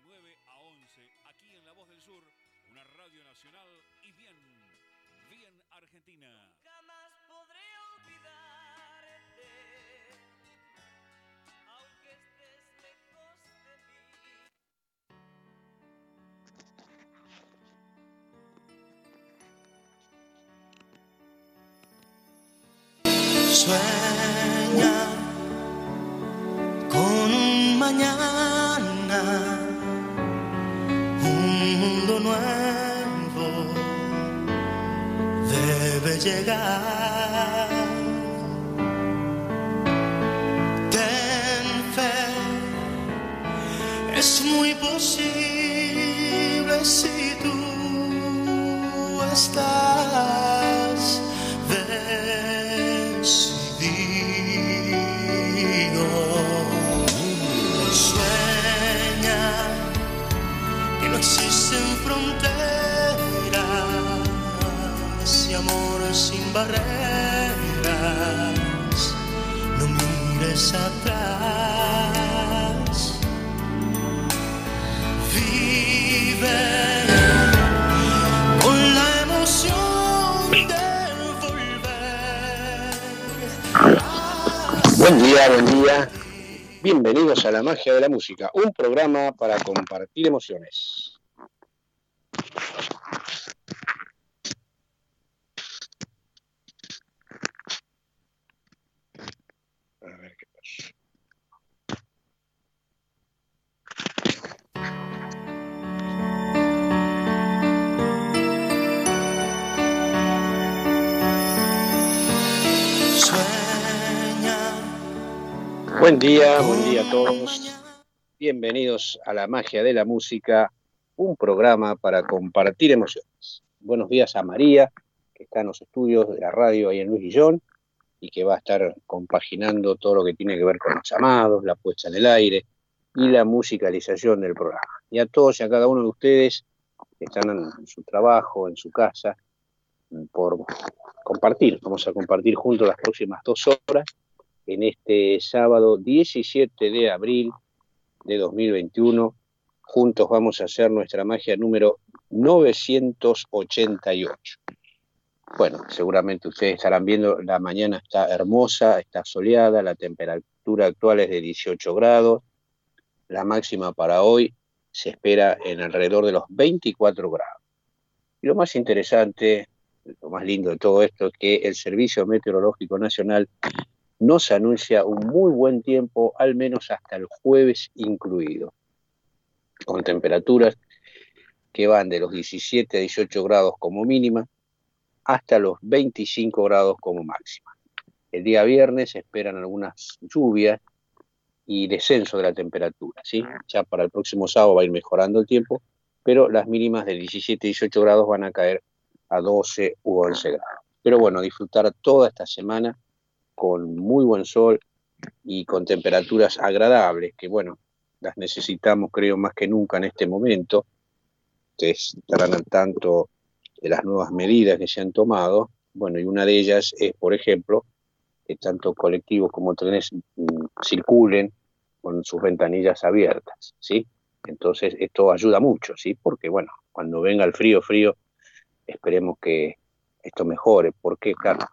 de 9 a 11, aquí en La Voz del Sur, una radio nacional y bien, bien argentina. Nunca más podré olvidarte, aunque estés lejos de mí. Sueña con un mañana, nuevo debe llegar. Ten fe, es muy posible si tú estás barreras. No mires atrás. Vive con la emoción de volver. Buen día, buen día. Bienvenidos a La Magia de la Música, un programa para compartir emociones. Buen día, buen día a todos. Bienvenidos a La Magia de la Música, un programa para compartir emociones. Buenos días a María, que está en los estudios de la radio ahí en Luis Guillón y que va a estar compaginando todo lo que tiene que ver con los llamados, la puesta en el aire y la musicalización del programa. Y a todos y a cada uno de ustedes que están en, su trabajo, en su casa, por compartir. Vamos a compartir juntos las próximas dos horas en este sábado 17 de abril de 2021. Juntos vamos a hacer nuestra magia número 988. Bueno, seguramente ustedes estarán viendo, la mañana está hermosa, está soleada, la temperatura actual es de 18 grados, la máxima para hoy se espera en alrededor de los 24 grados. Y lo más interesante, lo más lindo de todo esto es que el Servicio Meteorológico Nacional nos anuncia un muy buen tiempo, al menos hasta el jueves incluido, con temperaturas que van de los 17 a 18 grados como mínima hasta los 25 grados como máxima. El día viernes se esperan algunas lluvias y descenso de la temperatura, ¿sí? Ya para el próximo sábado va a ir mejorando el tiempo, pero las mínimas de 17 y 18 grados van a caer a 12 u 11 grados. Pero bueno, disfrutar toda esta semana con muy buen sol y con temperaturas agradables, que bueno, las necesitamos creo más que nunca en este momento. Ustedes estarán al tanto de las nuevas medidas que se han tomado. Bueno, y una de ellas es, por ejemplo, que tanto colectivos como trenes mm, circulen con sus ventanillas abiertas, ¿sí? Entonces esto ayuda mucho, ¿sí? Porque bueno, cuando venga el frío, frío, esperemos que esto mejore, porque claro,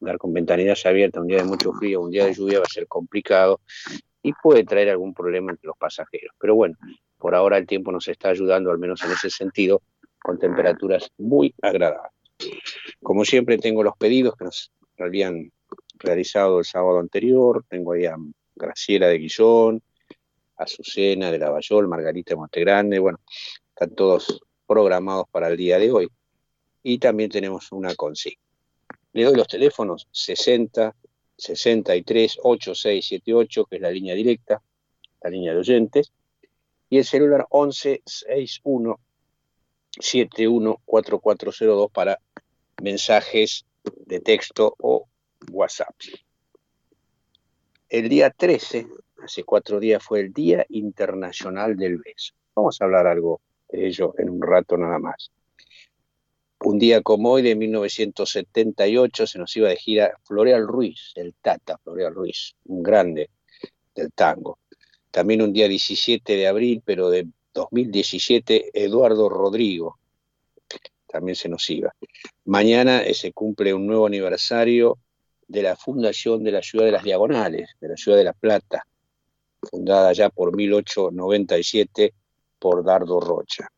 andar con ventanillas abiertas un día de mucho frío, un día de lluvia va a ser complicado y puede traer algún problema entre los pasajeros. Pero bueno, por ahora el tiempo nos está ayudando, al menos en ese sentido, con temperaturas muy agradables. Como siempre tengo los pedidos que nos habían realizado el sábado anterior, tengo ahí a Graciela de Guillón, Azucena de Lavallol, Margarita de Montegrande, bueno, están todos programados para el día de hoy. Y también tenemos una consigna. Le doy los teléfonos 60 63 8678, que es la línea directa, la línea de oyentes, y el celular 11 61 71 4402 para mensajes de texto o WhatsApp. El día 13, hace cuatro días, fue el Día Internacional del Beso. Vamos a hablar algo de ello en un rato nada más. Un día como hoy, de 1978, se nos iba de gira Floreal Ruiz, el Tata Floreal Ruiz, un grande del tango. También un día 17 de abril, pero de 2017, Eduardo Rodrigo, también se nos iba. Mañana eh, se cumple un nuevo aniversario de la fundación de la ciudad de las Diagonales, de la ciudad de La Plata, fundada ya por 1897 por Dardo Rocha.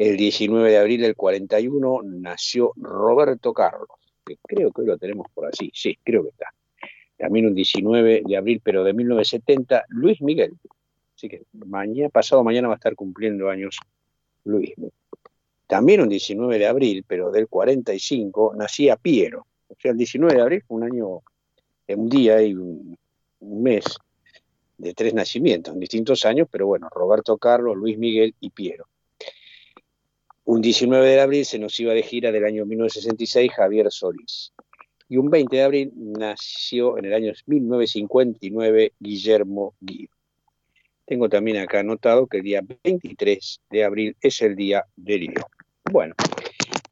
El 19 de abril del 41 nació Roberto Carlos, que creo que hoy lo tenemos por así, sí, creo que está. También un 19 de abril, pero de 1970, Luis Miguel. Así que mañana, pasado mañana va a estar cumpliendo años Luis. También un 19 de abril, pero del 45, nacía Piero. O sea, el 19 de abril fue un año, un día y un, un mes de tres nacimientos, en distintos años, pero bueno, Roberto Carlos, Luis Miguel y Piero. Un 19 de abril se nos iba de gira del año 1966 Javier Solís. Y un 20 de abril nació en el año 1959 Guillermo Guido. Tengo también acá anotado que el día 23 de abril es el día del Lío. Bueno,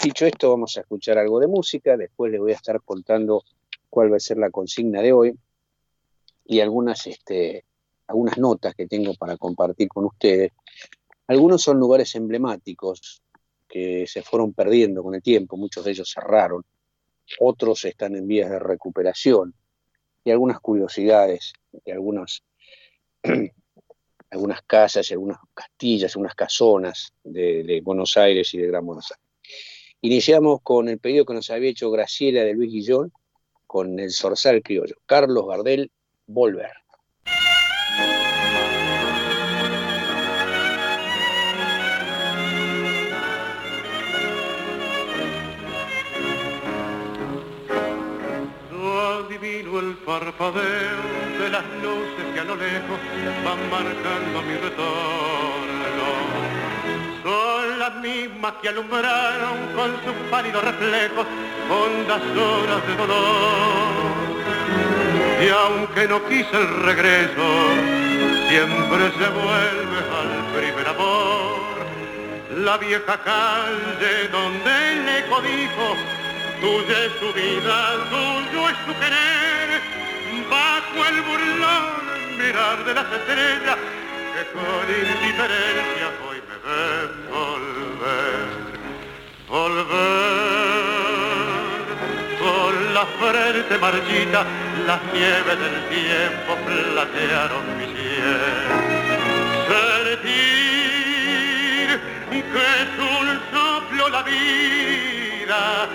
dicho esto, vamos a escuchar algo de música. Después les voy a estar contando cuál va a ser la consigna de hoy y algunas este, algunas notas que tengo para compartir con ustedes. Algunos son lugares emblemáticos que se fueron perdiendo con el tiempo, muchos de ellos cerraron, otros están en vías de recuperación y algunas curiosidades de algunas, algunas casas y algunas castillas, algunas casonas de, de Buenos Aires y de Gran Buenos Aires. Iniciamos con el pedido que nos había hecho Graciela de Luis Guillón con el Zorzal Criollo. Carlos Gardel, Volver. El parpadeo de las luces que a lo lejos van marcando mi retorno. Son las mismas que alumbraron con sus pálidos reflejos hondas horas de dolor. Y aunque no quise el regreso, siempre se vuelve al primer amor. La vieja calle donde el eco dijo Tuya es su vida, tuyo es su querer, bajo el burlón mirar de las estrellas que con indiferencia hoy me ven volver, volver. Con la frente marchita, las nieves del tiempo platearon mi cielo. Sentir que es un soplo la vida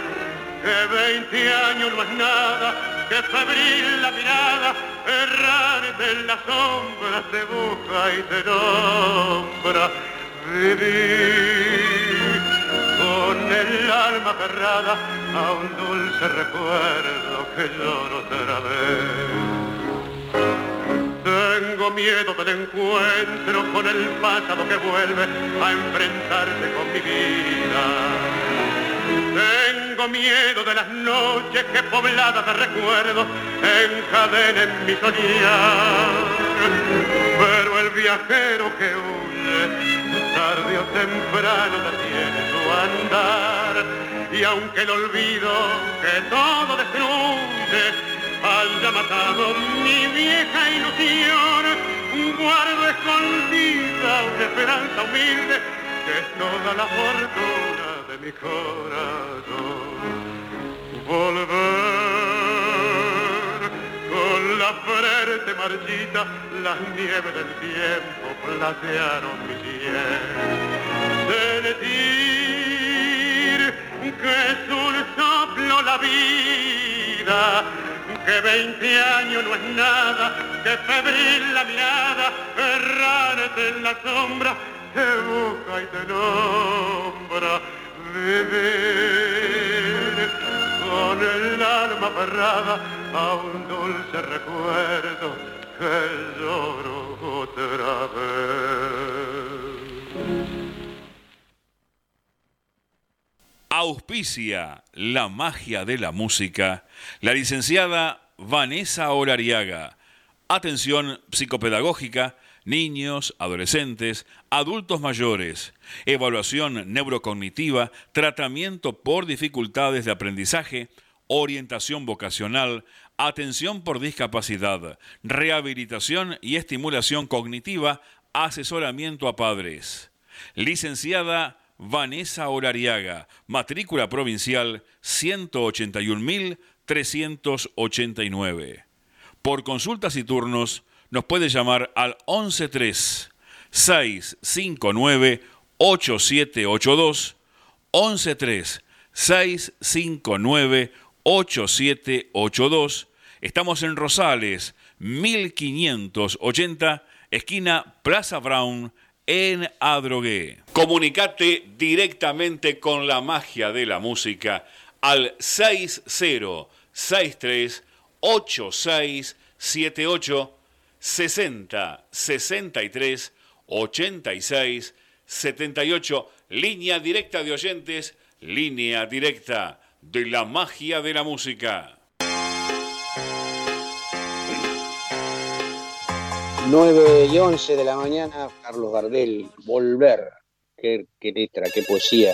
que veinte años no es nada, que febril la mirada, errante en la sombra te busca y te nombra. Vivir con el alma aferrada a un dulce recuerdo que lloro otra vez. Tengo miedo del encuentro con el pasado que vuelve a enfrentarse con mi vida. Tengo miedo de las noches que pobladas de recuerdos encadenen mi soñar. Pero el viajero que huye, tarde o temprano detiene su andar. Y aunque el olvido que todo destruye haya matado mi vieja ilusión, guardo escondida una esperanza humilde que es toda la fortuna mi corazón. Volver con la frente marchita, las nieves del tiempo platearon mi piel. Sentir que es un soplo la vida, que veinte años no es nada, que febril la mirada, errante en la sombra, te busca y te nombra vivir con el alma aferrada a un dulce recuerdo que lloro otra vez. Auspicia la magia de la música la licenciada Vanessa Olariaga. Atención psicopedagógica niños, adolescentes, adultos mayores, evaluación neurocognitiva, tratamiento por dificultades de aprendizaje, orientación vocacional, atención por discapacidad, rehabilitación y estimulación cognitiva, asesoramiento a padres. Licenciada Vanessa Olariaga, matrícula provincial 181.389. Por consultas y turnos nos puede llamar al 113 659 8782 113 659 8782. Estamos en Rosales, 1580, esquina Plaza Brown, en Adrogué. Comunicate directamente con la magia de la música al 6063 8678 60 63 86 78 línea directa de oyentes, línea directa de la magia de la música. 9 y 11 de la mañana, Carlos Gardel, Volver. Qué, letra, qué poesía,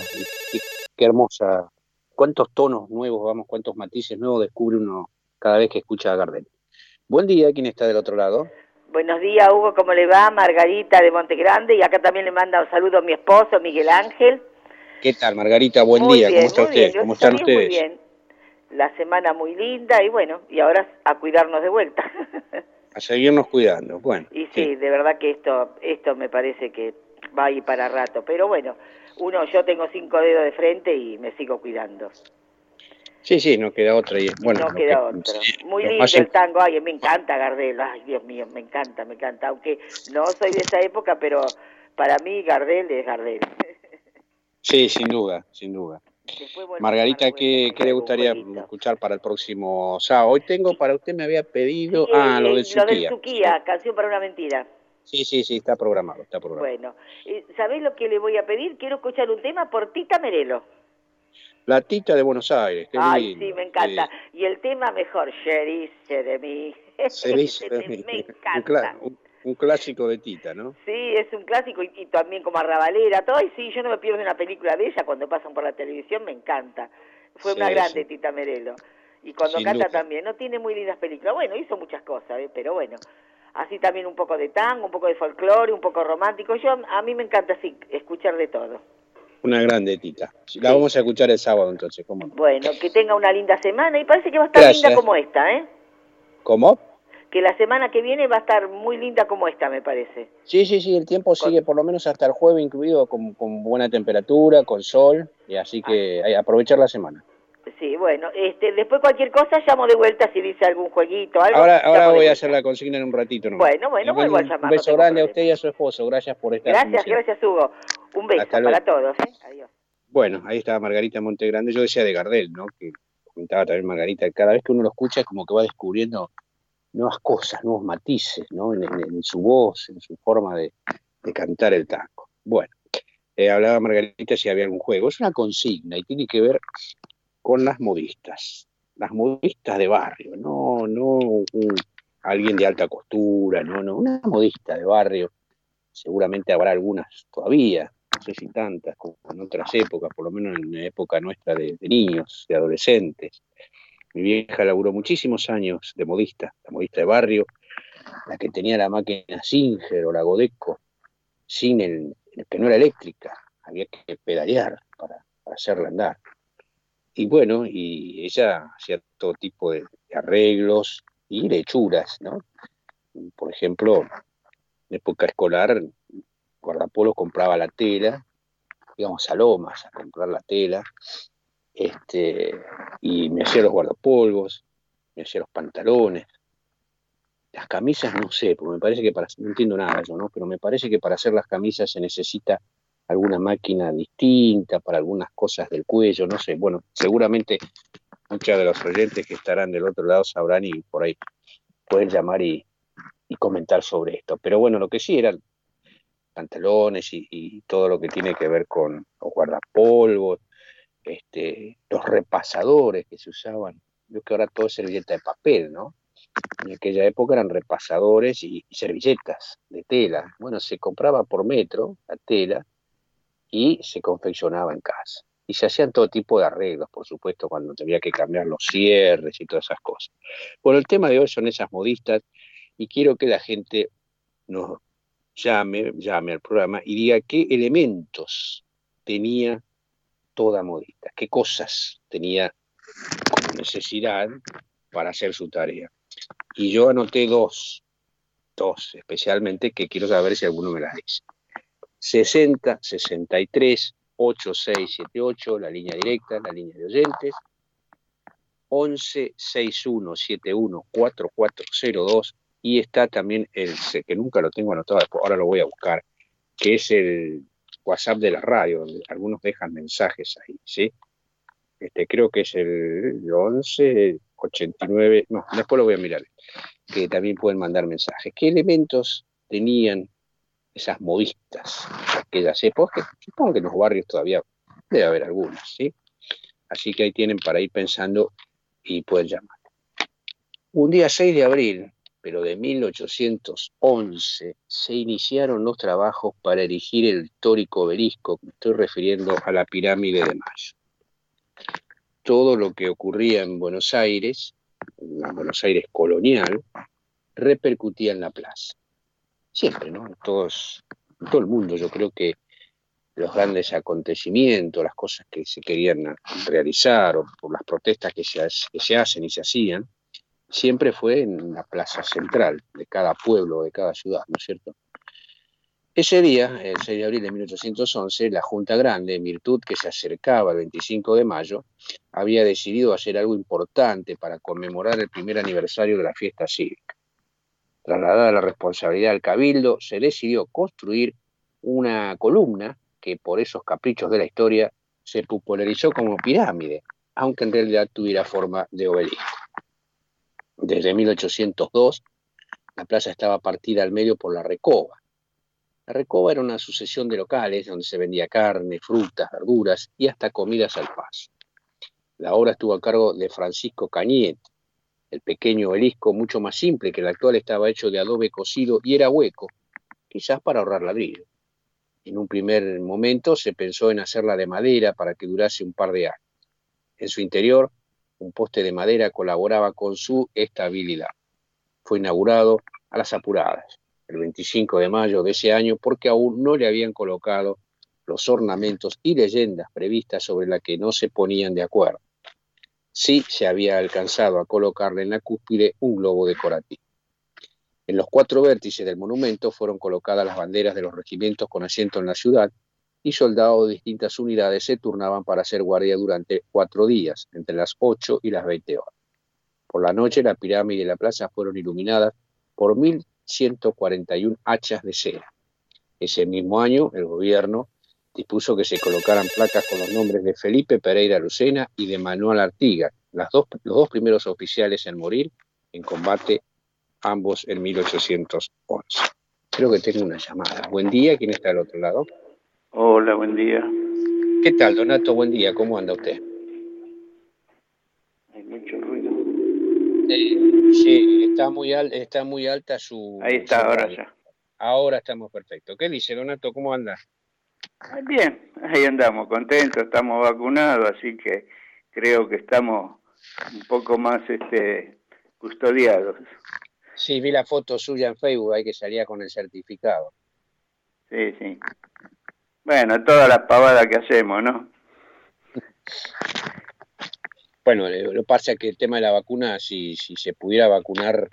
qué, hermosa. Cuántos tonos nuevos, vamos, cuántos matices nuevos descubre uno cada vez que escucha a Gardel. Buen día, ¿quién está del otro lado? Buenos días, Hugo, ¿cómo le va? Margarita de Montegrande y acá también le manda un saludo a mi esposo, Miguel Ángel. ¿Qué tal, Margarita? Buen muy día, bien, ¿cómo está usted? bien. ¿Cómo Está están ustedes? Muy bien. La semana muy linda y bueno, y ahora a cuidarnos de vuelta. A seguirnos cuidando. Bueno, y sí, de verdad que esto, esto me parece que va a ir para rato. Pero bueno, uno, yo tengo cinco dedos de frente y me sigo cuidando. Sí, sí, no queda otra. Y, bueno, no queda que- otro. sí, Muy lindo el tango, ay, me encanta Gardel, ay, Dios mío, me encanta, me encanta. Aunque no soy de esa época, pero para mí Gardel es Gardel. Sí, sin duda, sin duda. Margarita, ¿qué, le gustaría escuchar para el próximo sábado? Hoy tengo para usted, me había pedido. Sí, ah, lo eh, del lo del Suquía. Suquía, canción para una mentira. Sí, sí, sí, está programado, está programado. Bueno, eh, ¿sabés lo que le voy a pedir? Quiero escuchar un tema por Tita Merelo. La Tita de Buenos Aires, qué Ay, lindo, sí, me encanta. Y el tema mejor, Sherry, Jeremy. Se dice, me encanta. un- un clásico de Tita, ¿no? Sí, es un clásico y, y también como Arrabalera, todo. Y sí, yo no me pierdo una película de ella cuando pasan por la televisión, me encanta. Fue una grande sí. Tita Merelo. Y cuando Sin canta duda. también, no tiene muy lindas películas. Bueno, hizo muchas cosas, ¿eh? pero bueno. Así también un poco de tango, un poco de folclore, un poco romántico. Yo A mí me encanta así, escuchar de todo. Una grande Tita. La vamos a escuchar el sábado entonces, ¿cómo no? Bueno, que tenga una linda semana y parece que va a estar Gracias. linda como esta, ¿eh? ¿Cómo? Que la semana que viene va a estar muy linda como esta, me parece. Sí, sí, sí, el tiempo sigue por lo menos hasta el jueves incluido con, con buena temperatura, con sol, y así que hay, aprovechar la semana. Sí, bueno, este, después cualquier cosa llamo de vuelta si dice algún jueguito, algo. Ahora, ahora voy a hacer la consigna en un ratito. nomás. Bueno, bueno, vuelvo a un llamar, no beso grande a usted y a su esposo. Gracias por estar Gracias, gracias Hugo. Un beso Hasta para todos, ¿eh? Adiós. Bueno, ahí estaba Margarita Montegrande. Yo decía de Gardel, ¿no? Que comentaba también Margarita. Cada vez que uno lo escucha es como que va descubriendo nuevas cosas, nuevos matices, ¿no? En, en- en su voz, en su forma de, de cantar el tango. Bueno, eh, hablaba Margarita si había algún juego. Es una consigna y tiene que ver con las modistas. Las modistas de barrio, no, no un- alguien de alta costura, no, no, una modista de barrio. Seguramente habrá algunas todavía, no sé si tantas como en otras épocas, por lo menos en la época nuestra de, de niños, de adolescentes. Mi vieja laburó muchísimos años de modista, la modista de barrio, la que tenía la máquina Singer o la Godeco, sin el, que no era eléctrica, había que pedalear para, hacerla andar. Y bueno, y ella hacía todo tipo de, de arreglos y de hechuras, ¿no? Por ejemplo, en época escolar, Guardapolo compraba la tela, íbamos a Lomas a comprar la tela, este, y me hacía los guardapolvos, me hacía los pantalones, las camisas no sé, porque me parece que para, no entiendo nada eso, ¿no? Pero me parece que para hacer las camisas se necesita alguna máquina distinta para algunas cosas del cuello, no sé, bueno, seguramente muchos de los oyentes que estarán del otro lado sabrán y por ahí pueden llamar y, y comentar sobre esto. Pero bueno, lo que sí eran pantalones y, todo lo que tiene que ver con los guardapolvos, este, los repasadores que se usaban. Yo que ahora todo es servilleta de papel, ¿no? En aquella época eran repasadores y servilletas de tela. Bueno, se compraba por metro la tela y se confeccionaba en casa. Y se hacían todo tipo de arreglos, por supuesto, cuando tenía que cambiar los cierres y todas esas cosas. Bueno, el tema de hoy son esas modistas y quiero que la gente nos llame, llame al programa y diga qué elementos tenía toda modista, qué cosas tenía como necesidad para hacer su tarea. Y yo anoté dos, dos especialmente, que quiero saber si alguno me las dice. 60, 63, 8678, la línea directa, la línea de oyentes. 11 61 71 4402 y está también el que nunca lo tengo anotado, ahora lo voy a buscar, que es el WhatsApp de la radio, donde algunos dejan mensajes ahí, ¿sí? Este, creo que es el 11 89, no, después lo voy a mirar, que también pueden mandar mensajes. ¿Qué elementos tenían esas modistas aquellas épocas? Supongo que en los barrios todavía debe haber algunas, ¿sí? Así que ahí tienen para ir pensando y pueden llamar. Un día 6 de abril, pero de 1811, se iniciaron los trabajos para erigir el histórico obelisco, estoy refiriendo a la pirámide de Mayo. Todo lo que ocurría en Buenos Aires, en la Buenos Aires colonial, repercutía en la plaza. Siempre, ¿no? En, todos, todo el mundo, yo creo que los grandes acontecimientos, las cosas que se querían realizar o por las protestas que se hacen y se hacían, siempre fue en la plaza central de cada pueblo, de cada ciudad, ¿no es cierto? Ese día, el 6 de abril de 1811, la Junta Grande, en virtud que se acercaba el 25 de mayo, había decidido hacer algo importante para conmemorar el primer aniversario de la fiesta cívica. Trasladada la responsabilidad al Cabildo, se decidió construir una columna que por esos caprichos de la historia se popularizó como pirámide, aunque en realidad tuviera forma de obelisco. Desde 1802, la plaza estaba partida al medio por la Recoba. La Recoba era una sucesión de locales donde se vendía carne, frutas, verduras y hasta comidas al paso. La obra estuvo a cargo de Francisco Cañete. El pequeño obelisco, mucho más simple que el actual, estaba hecho de adobe cocido y era hueco, quizás para ahorrar ladrillo. En un primer momento se pensó en hacerla de madera para que durase un par de años. En su interior, un poste de madera colaboraba con su estabilidad. Fue inaugurado a las apuradas, el 25 de mayo de ese año, porque aún no le habían colocado los ornamentos y leyendas previstas sobre las que no se ponían de acuerdo. Sí se había alcanzado a colocarle en la cúspide un globo decorativo. En los cuatro vértices del monumento fueron colocadas las banderas de los regimientos con asiento en la ciudad y soldados de distintas unidades se turnaban para hacer guardia durante cuatro días, entre las 8 y las 20 horas. Por la noche la pirámide y la plaza fueron iluminadas por 1.141 hachas de cera. Ese mismo año el gobierno dispuso que se colocaran placas con los nombres de Felipe Pereira Lucena y de Manuel Artiga, las dos, los dos primeros oficiales en morir en combate, ambos en 1811. Creo que tengo una llamada. Buen día, ¿quién está al otro lado? Hola, buen día. ¿Qué tal, Donato? Buen día, ¿cómo anda usted? Hay mucho ruido. Eh, sí, está muy, al- está muy alta su... Ahí está, su ahora radio. ya. Ahora estamos perfectos. ¿Qué dice, Donato? ¿Cómo anda? Bien, ahí andamos, contentos, estamos vacunados, así que creo que estamos un poco más este custodiados. Sí, vi la foto suya en Facebook, ahí que salía con el certificado. Sí, sí. Bueno, todas las pavadas que hacemos, ¿no? Bueno, lo que pasa es que el tema de la vacuna, si, si se pudiera vacunar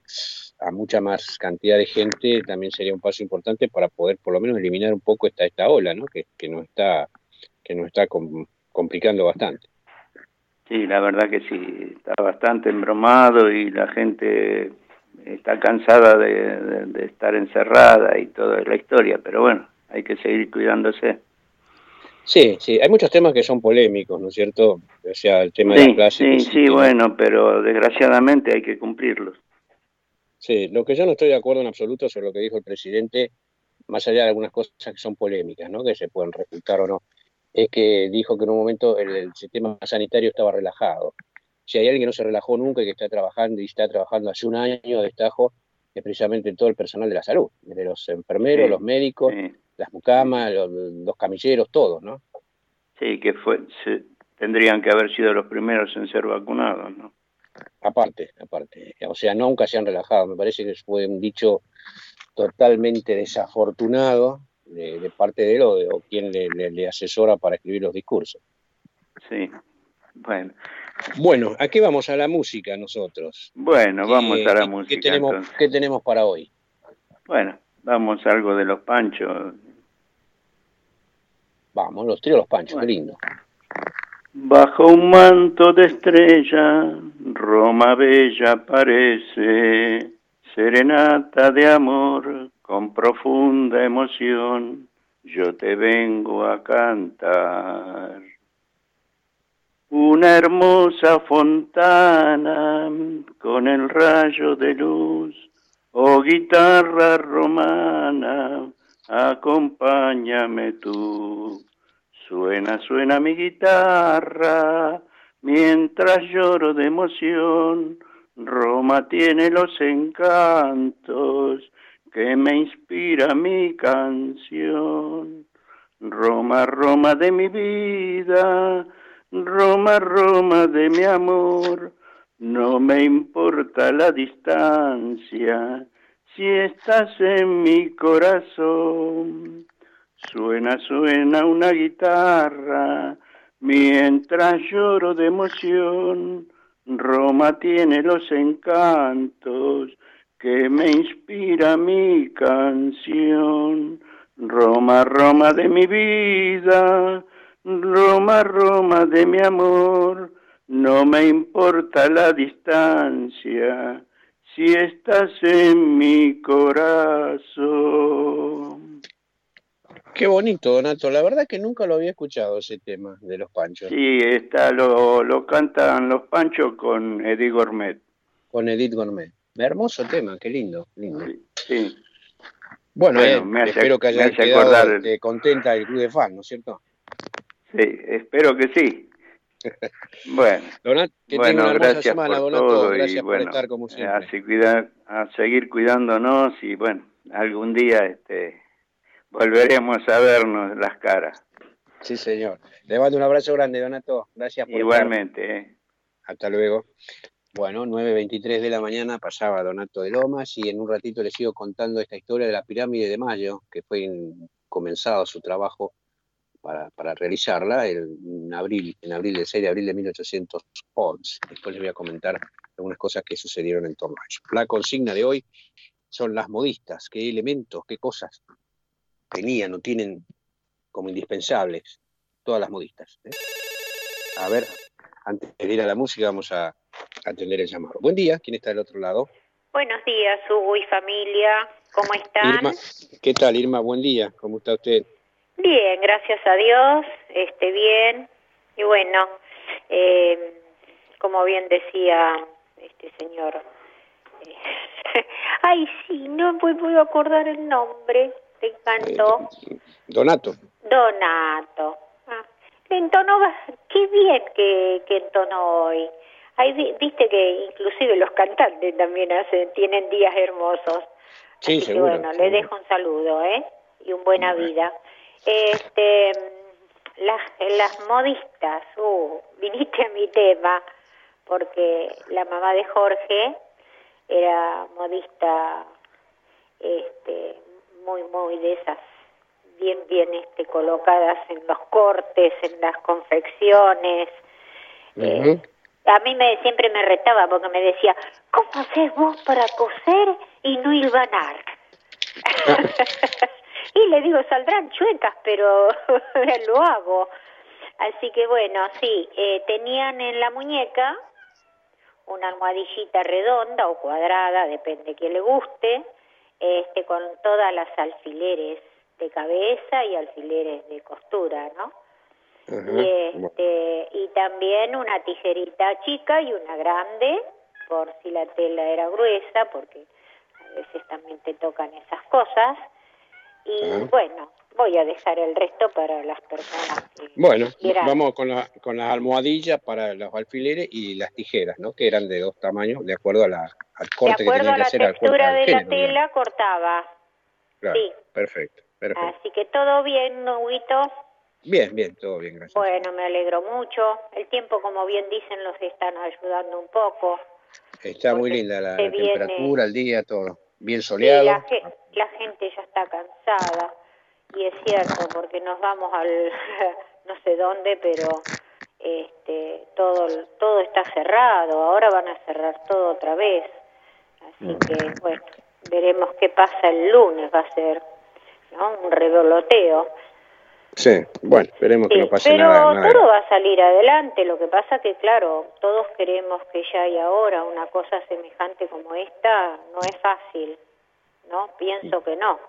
a mucha más cantidad de gente, también sería un paso importante para poder por lo menos eliminar un poco esta, esta ola, ¿no? Que, que nos está, que nos está com- complicando bastante. Sí, la verdad que sí, está bastante embromado y la gente está cansada de, de- de estar encerrada y toda la historia, pero bueno, hay que seguir cuidándose. Sí, sí, hay muchos temas que son polémicos, ¿no es cierto? O sea, el tema de Sí, las clases. sí, sí, tiene- bueno, pero desgraciadamente hay que cumplirlos. Sí, lo que yo no estoy de acuerdo en absoluto sobre lo que dijo el presidente, más allá de algunas cosas que son polémicas, ¿no? Que se pueden refutar o no, es que dijo que en un momento el, el sistema sanitario estaba relajado. Si hay alguien que no se relajó nunca y que está trabajando y está trabajando hace un año de destajo, es precisamente todo el personal de la salud, desde los enfermeros, Sí, los médicos, Sí, las mucamas, los, los camilleros, todos, ¿no? sí, que fue, se- tendrían que haber sido los primeros en ser vacunados, ¿no? Aparte, aparte. O sea, nunca se han relajado. Me parece que fue un dicho totalmente desafortunado de, de parte de él o, de, o quien le, le- le asesora para escribir los discursos. Sí. Bueno, Bueno, ¿a qué vamos? A la música nosotros. bueno, vamos ¿Qué- a la qué- música. ¿qué tenemos. ¿Qué tenemos para hoy? Bueno, vamos a algo de los panchos. Vamos, los tríos Los Panchos, qué lindo. Bajo un manto de estrella, Roma bella parece, serenata de amor con profunda emoción, yo te vengo a cantar. Una hermosa fontana con el rayo de luz, oh guitarra romana, acompáñame tú. Suena, suena mi guitarra, mientras lloro de emoción. Roma tiene los encantos que me inspira mi canción. Roma, Roma de mi vida, Roma, Roma de mi amor. No me importa la distancia si estás en mi corazón. Suena, suena una guitarra mientras lloro de emoción. Roma tiene los encantos que me inspira mi canción. Roma, Roma de mi vida, Roma, Roma de mi amor. No me importa la distancia si estás en mi corazón. Qué bonito, Donato. La verdad que nunca lo había escuchado ese tema de Los Panchos. Sí, está, lo, lo cantan los Panchos con Eddie Gourmet. Con Edith Gourmet. Hermoso tema, qué lindo, lindo. Sí, sí. Bueno, Bueno, eh, me hace- espero que haya quedado este, contenta el club de fans, ¿no es cierto? Sí, espero que sí. Bueno, Donat, que bueno, una gracias semana, por Donato. todo y Gracias bueno, por estar como siempre. así cuida- a seguir cuidándonos y bueno, algún día este volveremos a vernos las caras. Sí, señor. Le mando un abrazo grande, Donato. Gracias por estar. Igualmente, ¿eh? Hasta luego. Bueno, 9.23 de la mañana pasaba Donato de Lomas y en un ratito les sigo contando esta historia de la pirámide de Mayo, que fue en- comenzado su trabajo para, para realizarla el- en abril, en abril del 6 de abril de 1811. Después les voy a comentar algunas cosas que sucedieron en torno a ello. La consigna de hoy son las modistas, qué elementos, qué cosas tenían o tienen como indispensables todas las modistas. ¿eh? A ver, antes de ir a la música vamos a atender el llamado. Buen día, ¿quién está del otro lado? Buenos días, Hugo y familia. ¿Cómo están? Irma, ¿qué tal Irma? Buen día, ¿cómo está usted? Bien, gracias a Dios. Este, bien. Y bueno, eh, como bien decía este señor. eh, Ay, sí, no me puedo acordar el nombre. Te encantó. Eh, Donato. Donato. Ah, le entonó, qué bien que, que entonó hoy. Ay, vi- viste que inclusive los cantantes también hacen, tienen días hermosos. Sí, Así seguro, que bueno, le seguro. dejo un saludo, ¿eh? Y un buena vida. Este, las, las modistas, uh, viniste a mi tema, porque la mamá de Jorge era modista, este, muy, muy de esas, bien, bien, este, colocadas en los cortes, en las confecciones. Eh, a mí me siempre me retaba porque me decía, ¿cómo haces vos para coser y no hilvanar? y le digo, saldrán chuecas, pero lo hago. Así que bueno, sí, eh, tenían en la muñeca una almohadillita redonda o cuadrada, depende que le guste, este, con todas las alfileres de cabeza y alfileres de costura, ¿no? Y, este, y también una tijerita chica y una grande, por si la tela era gruesa, porque a veces también te tocan esas cosas. Y Ajá. bueno, voy a dejar el resto para las personas que Bueno, quieran. vamos con, la, con las almohadillas para los alfileres y las tijeras, ¿no? Que eran de dos tamaños, de acuerdo a la, al De corte que acuerdo tenían a que la hacer al cuerpo textura al de la tela, cortaba. Claro, sí. perfecto, perfecto. Así que todo bien, Huguito. Bien, bien, todo bien, gracias. Bueno, me alegro mucho. El tiempo, como bien dicen, los están ayudando un poco. Está muy linda la, la viene- temperatura, el día, todo. Bien soleado. la, ge- la gente ya está cansada y es cierto porque nos vamos al no sé dónde, pero este todo todo está cerrado. Ahora van a cerrar todo otra vez. Así que bueno, veremos qué pasa el lunes. Va a ser ¿no? un revoloteo. Sí, bueno, esperemos que Sí, no pase pero nada. nada todo va a salir adelante. Lo que pasa que, claro, todos queremos que ya y ahora una cosa semejante como esta no es fácil, ¿no? Pienso que no.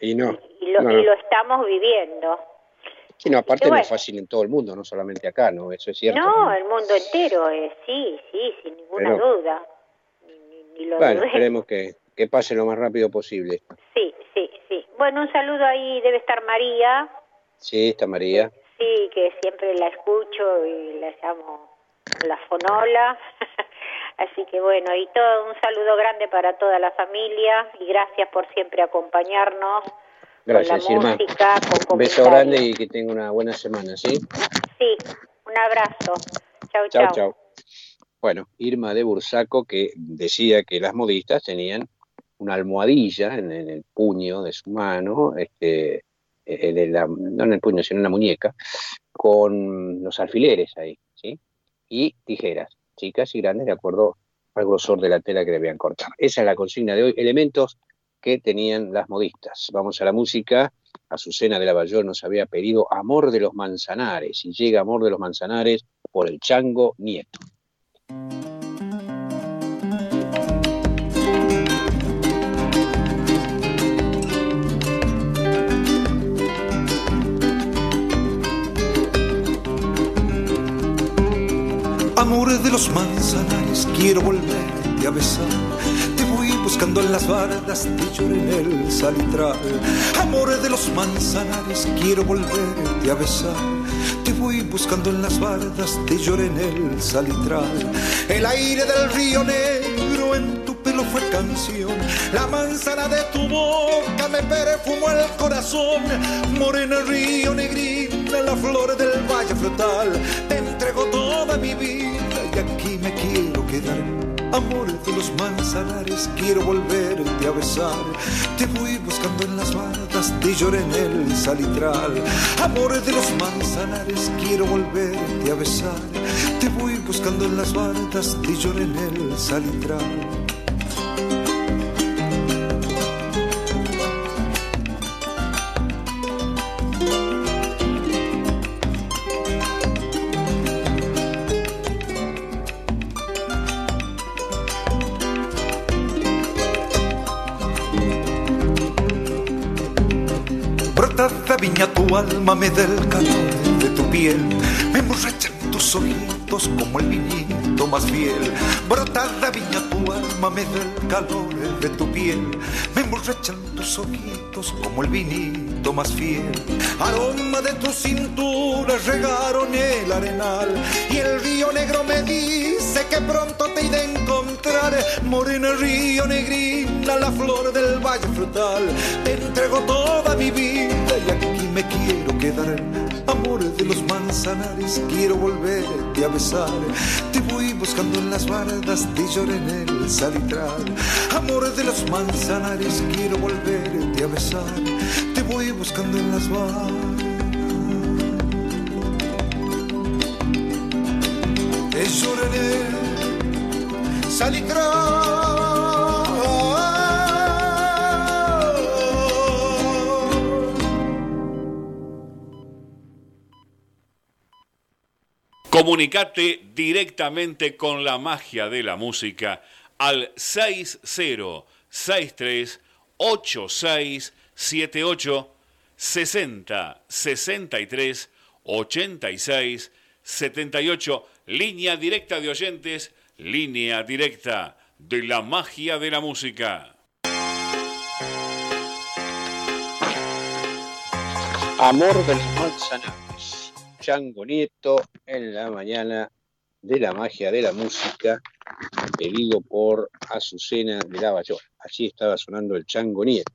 Y no, Y lo, no, y no. lo estamos viviendo. Sí, no, aparte Y no bueno. es fácil en todo el mundo, no solamente acá, ¿no? Eso es cierto. No, el mundo entero, eh, sí, sí, sin ninguna Pero- duda. Ni, ni- ni lo Bueno, dudé. esperemos que, que pase lo más rápido posible. Sí, sí, sí. Bueno, un saludo ahí, debe estar María. Sí, está María. Sí, que siempre la escucho y la llamo la fonola. Así que bueno, y todo un saludo grande para toda la familia y gracias por siempre acompañarnos Gracias, con la Irma. música, con Un beso grande y que tenga una buena semana, ¿sí? Sí, un abrazo. Chau, Chao, chau. chao. Bueno, Irma de Bursaco que decía que las modistas tenían una almohadilla en, en el puño de su mano, este, en el- no en el puño, sino en la muñeca, con los alfileres ahí, ¿sí? Y tijeras, chicas y grandes, de acuerdo al grosor de la tela que debían cortar. Esa es la consigna de hoy, elementos que tenían las modistas. Vamos a la música. Azucena de la Bayón nos había pedido Amor de los Manzanares y llega Amor de los Manzanares por el Chango Nieto. Amores de los manzanares, quiero volverte a besar. Te voy buscando en las bardas de llor en el salitral. Amores de los manzanares, quiero volverte a besar. Te voy buscando en las bardas de llor en el salitral. El aire del río negro en tu pelo fue canción. La manzana de tu boca me perfumó el corazón. Morena río negrina, la flor del valle frutal. Te entrego toda mi vida y aquí me quiero quedar. Amor de los manzanares, quiero volverte a besar. Te voy buscando en las bardas de llor en el salitral. Amor de los manzanares, quiero volverte a besar. Te voy buscando en las bardas de llor en el salitral. Alma, me da el calor de tu piel, me emborrachan tus ojitos como el vinito más fiel. Brotada viña tu alma, me da el calor de tu piel, me emborrachan tus ojitos como el vinito más fiel. Aroma de tu cintura regaron el arenal y el río negro me dice que pronto te iré Morena río negrina, la flor del valle frutal, te entrego toda mi vida y aquí me quiero quedar. Amor de los manzanares, quiero volverte a besar. Te voy buscando en las bardas de llor en el salitral. Amor de los manzanares, quiero volverte a besar. Te voy buscando en las bardas. Salitral. Comunicate directamente con la magia de la música al 60638678 60 63 86 78 línea directa de oyentes, línea directa de la magia de la música. Amor de los manzanares. Chango Nieto en la mañana de la magia de la música, pedido por Azucena de la Bayona. Allí estaba sonando el Chango Nieto.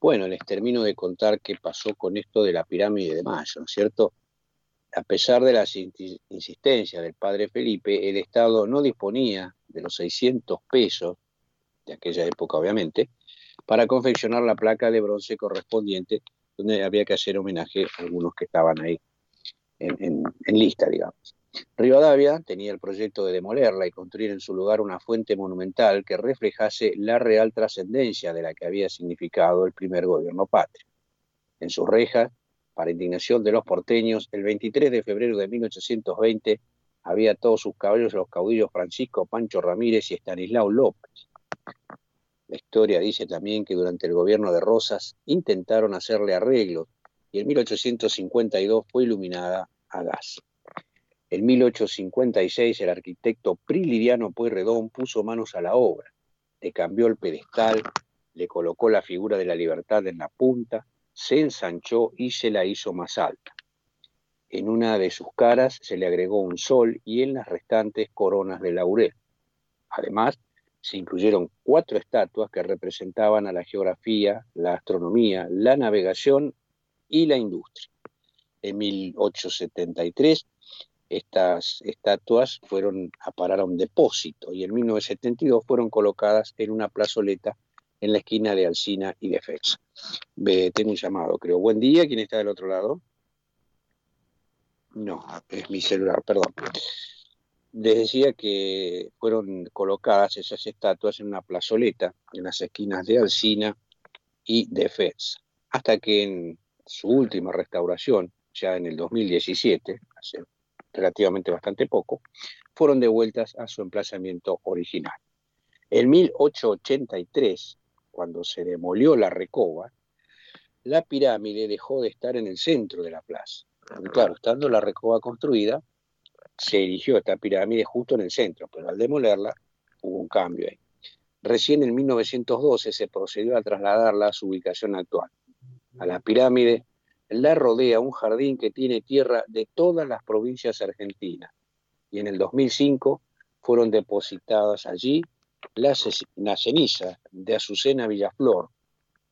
Bueno, les termino de contar qué pasó con esto de la pirámide de Mayo, ¿no es cierto? A pesar de las insistencias del padre Felipe, el Estado no disponía de los 600 pesos de aquella época obviamente, para confeccionar la placa de bronce correspondiente, donde había que hacer homenaje a algunos que estaban ahí en lista, digamos. Rivadavia tenía el proyecto de demolerla y construir en su lugar una fuente monumental que reflejase la real trascendencia de la que había significado el primer gobierno patrio. En sus rejas, para indignación de los porteños, el 23 de febrero de 1820 había todos sus caballos los caudillos Francisco Pancho Ramírez y Estanislao López. La historia dice también que durante el gobierno de Rosas intentaron hacerle arreglos y en 1852 fue iluminada a gas. En 1856 el arquitecto Prilidiano Pueyrredón puso manos a la obra, le cambió el pedestal, le colocó la figura de la libertad en la punta, se ensanchó y se la hizo más alta. En una de sus caras se le agregó un sol y en las restantes coronas de laurel. Además, se incluyeron cuatro estatuas que representaban a la geografía, la astronomía, la navegación y la industria. En 1873 estas estatuas fueron a parar un depósito y en 1972 fueron colocadas en una plazoleta en la esquina de Alcina y Defensa. Ve, tengo un llamado, creo. Buen día, ¿quién está del otro lado? No, es mi celular, perdón. Les decía que fueron colocadas esas estatuas en una plazoleta en las esquinas de Alcina y Defensa, hasta que en su última restauración, ya en el 2017, hace relativamente bastante poco, fueron devueltas a su emplazamiento original. En 1883, cuando se demolió la recoba, la pirámide dejó de estar en el centro de la plaza. Porque, claro, estando la recoba construida, se erigió esta pirámide justo en el centro, pero al demolerla hubo un cambio ahí. Recién en 1912 se procedió a trasladarla a su ubicación actual. A la pirámide la rodea un jardín que tiene tierra de todas las provincias argentinas. Y en el 2005 fueron depositadas allí las cenizas de Azucena Villaflor,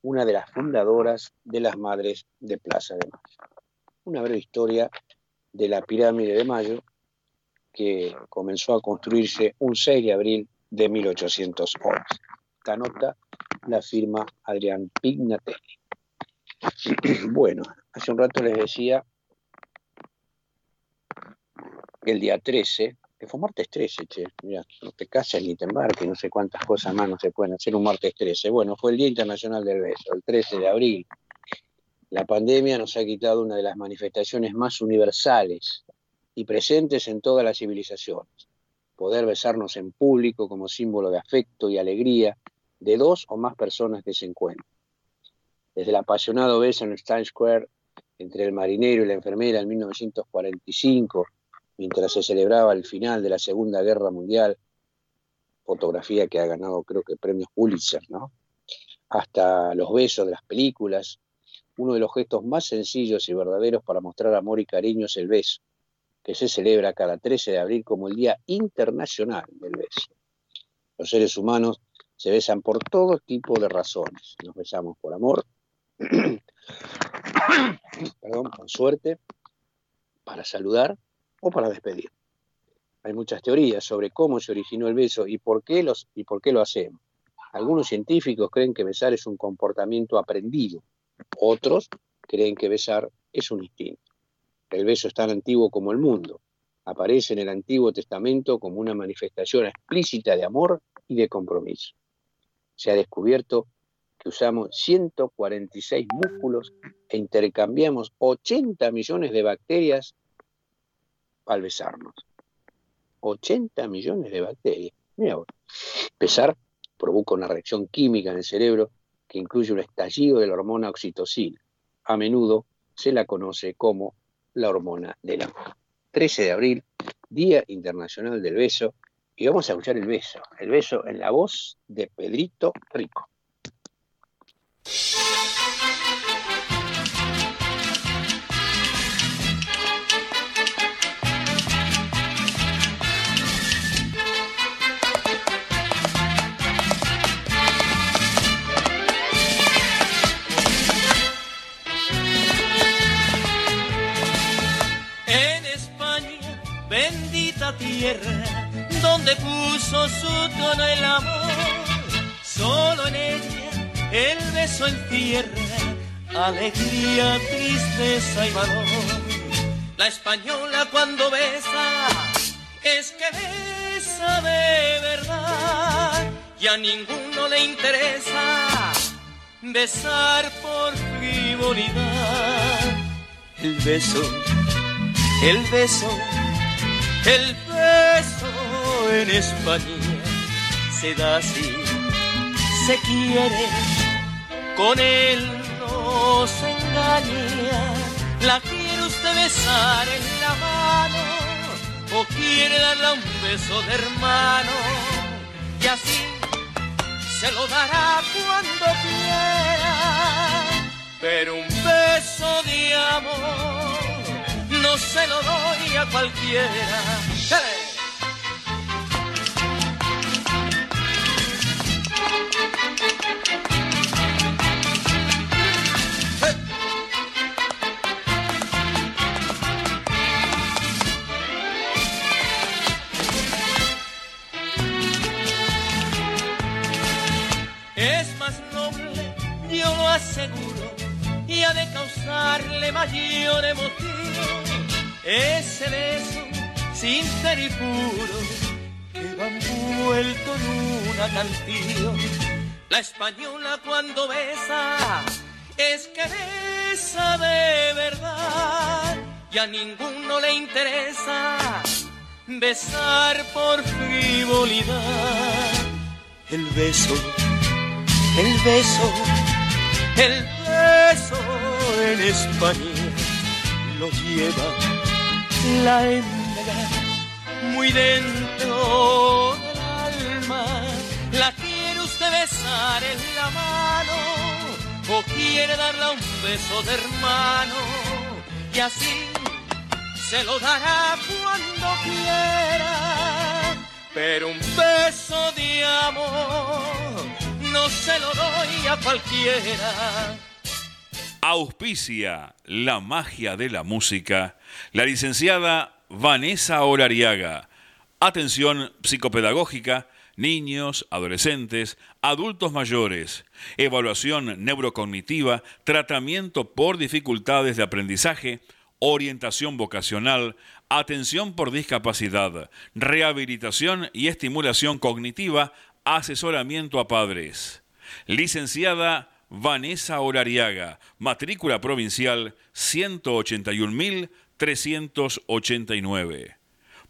una de las fundadoras de las Madres de Plaza de Mayo. Una breve historia de la pirámide de Mayo que comenzó a construirse un 6 de abril de 1811. Esta nota la firma Adrián Pignatelli. Bueno, hace un rato les decía que el día 13, que fue martes 13, che, mira, no te cases ni te embarques, no sé cuántas cosas más no se pueden hacer un martes 13. Bueno, fue el Día Internacional del Beso, el 13 de abril. La pandemia nos ha quitado una de las manifestaciones más universales y presentes en todas las civilizaciones. Poder besarnos en público como símbolo de afecto y alegría de dos o más personas que se encuentran. Desde el apasionado beso en el Times Square entre el marinero y la enfermera en 1945, mientras se celebraba el final de la Segunda Guerra Mundial, fotografía que ha ganado creo que premios Pulitzer, ¿no? Hasta los besos de las películas, uno de los gestos más sencillos y verdaderos para mostrar amor y cariño es el beso, que se celebra cada 13 de abril como el Día Internacional del Beso. Los seres humanos se besan por todo tipo de razones. Nos besamos por amor, perdón, con suerte, para saludar o para despedir. Hay muchas teorías sobre cómo se originó el beso y por qué, los, y por qué lo hacemos. Algunos científicos creen que besar es un comportamiento aprendido, otros creen que besar es un instinto. El beso es tan antiguo como el mundo. Aparece en el Antiguo Testamento como una manifestación explícita de amor y de compromiso. Se ha descubierto que usamos 146 músculos e intercambiamos 80 millones de bacterias al besarnos. 80 millones de bacterias. Mira, besar provoca una reacción química en el cerebro que incluye un estallido de la hormona oxitocina. A menudo se la conoce como la hormona del amor. 13 de abril, Día Internacional del Beso, y vamos a escuchar el beso, el beso en la voz de Pedrito Rico. Donde puso su tono el amor, Solo en ella el beso encierra alegría, tristeza y valor. La española cuando besa es que besa de verdad y a ninguno le interesa besar por frivolidad. El beso, el beso, el beso en España se da así, se quiere, con él no se engaña. La quiere usted besar en la mano o quiere darle un beso de hermano y así se lo dará cuando quiera. Pero un beso de amor no se lo doy a cualquiera. Es más noble, yo lo aseguro, y ha de causarle mayor emoción. Ese beso sincero y puro que va envuelto en una canción. La española cuando besa es que besa de verdad y a ninguno le interesa besar por frivolidad. El beso el beso, el beso en España lo lleva la muy dentro del alma. La quiere usted besar en la mano o quiere darle un beso de hermano y así se lo dará cuando quiera. Pero un beso de amor no se lo doy a cualquiera. Auspicia la magia de la música la licenciada Vanessa Olariaga. Atención psicopedagógica, niños, adolescentes, adultos mayores, evaluación neurocognitiva, tratamiento por dificultades de aprendizaje, orientación vocacional, atención por discapacidad, rehabilitación y estimulación cognitiva, asesoramiento a padres. Licenciada Vanessa Olariaga, matrícula provincial 181.389.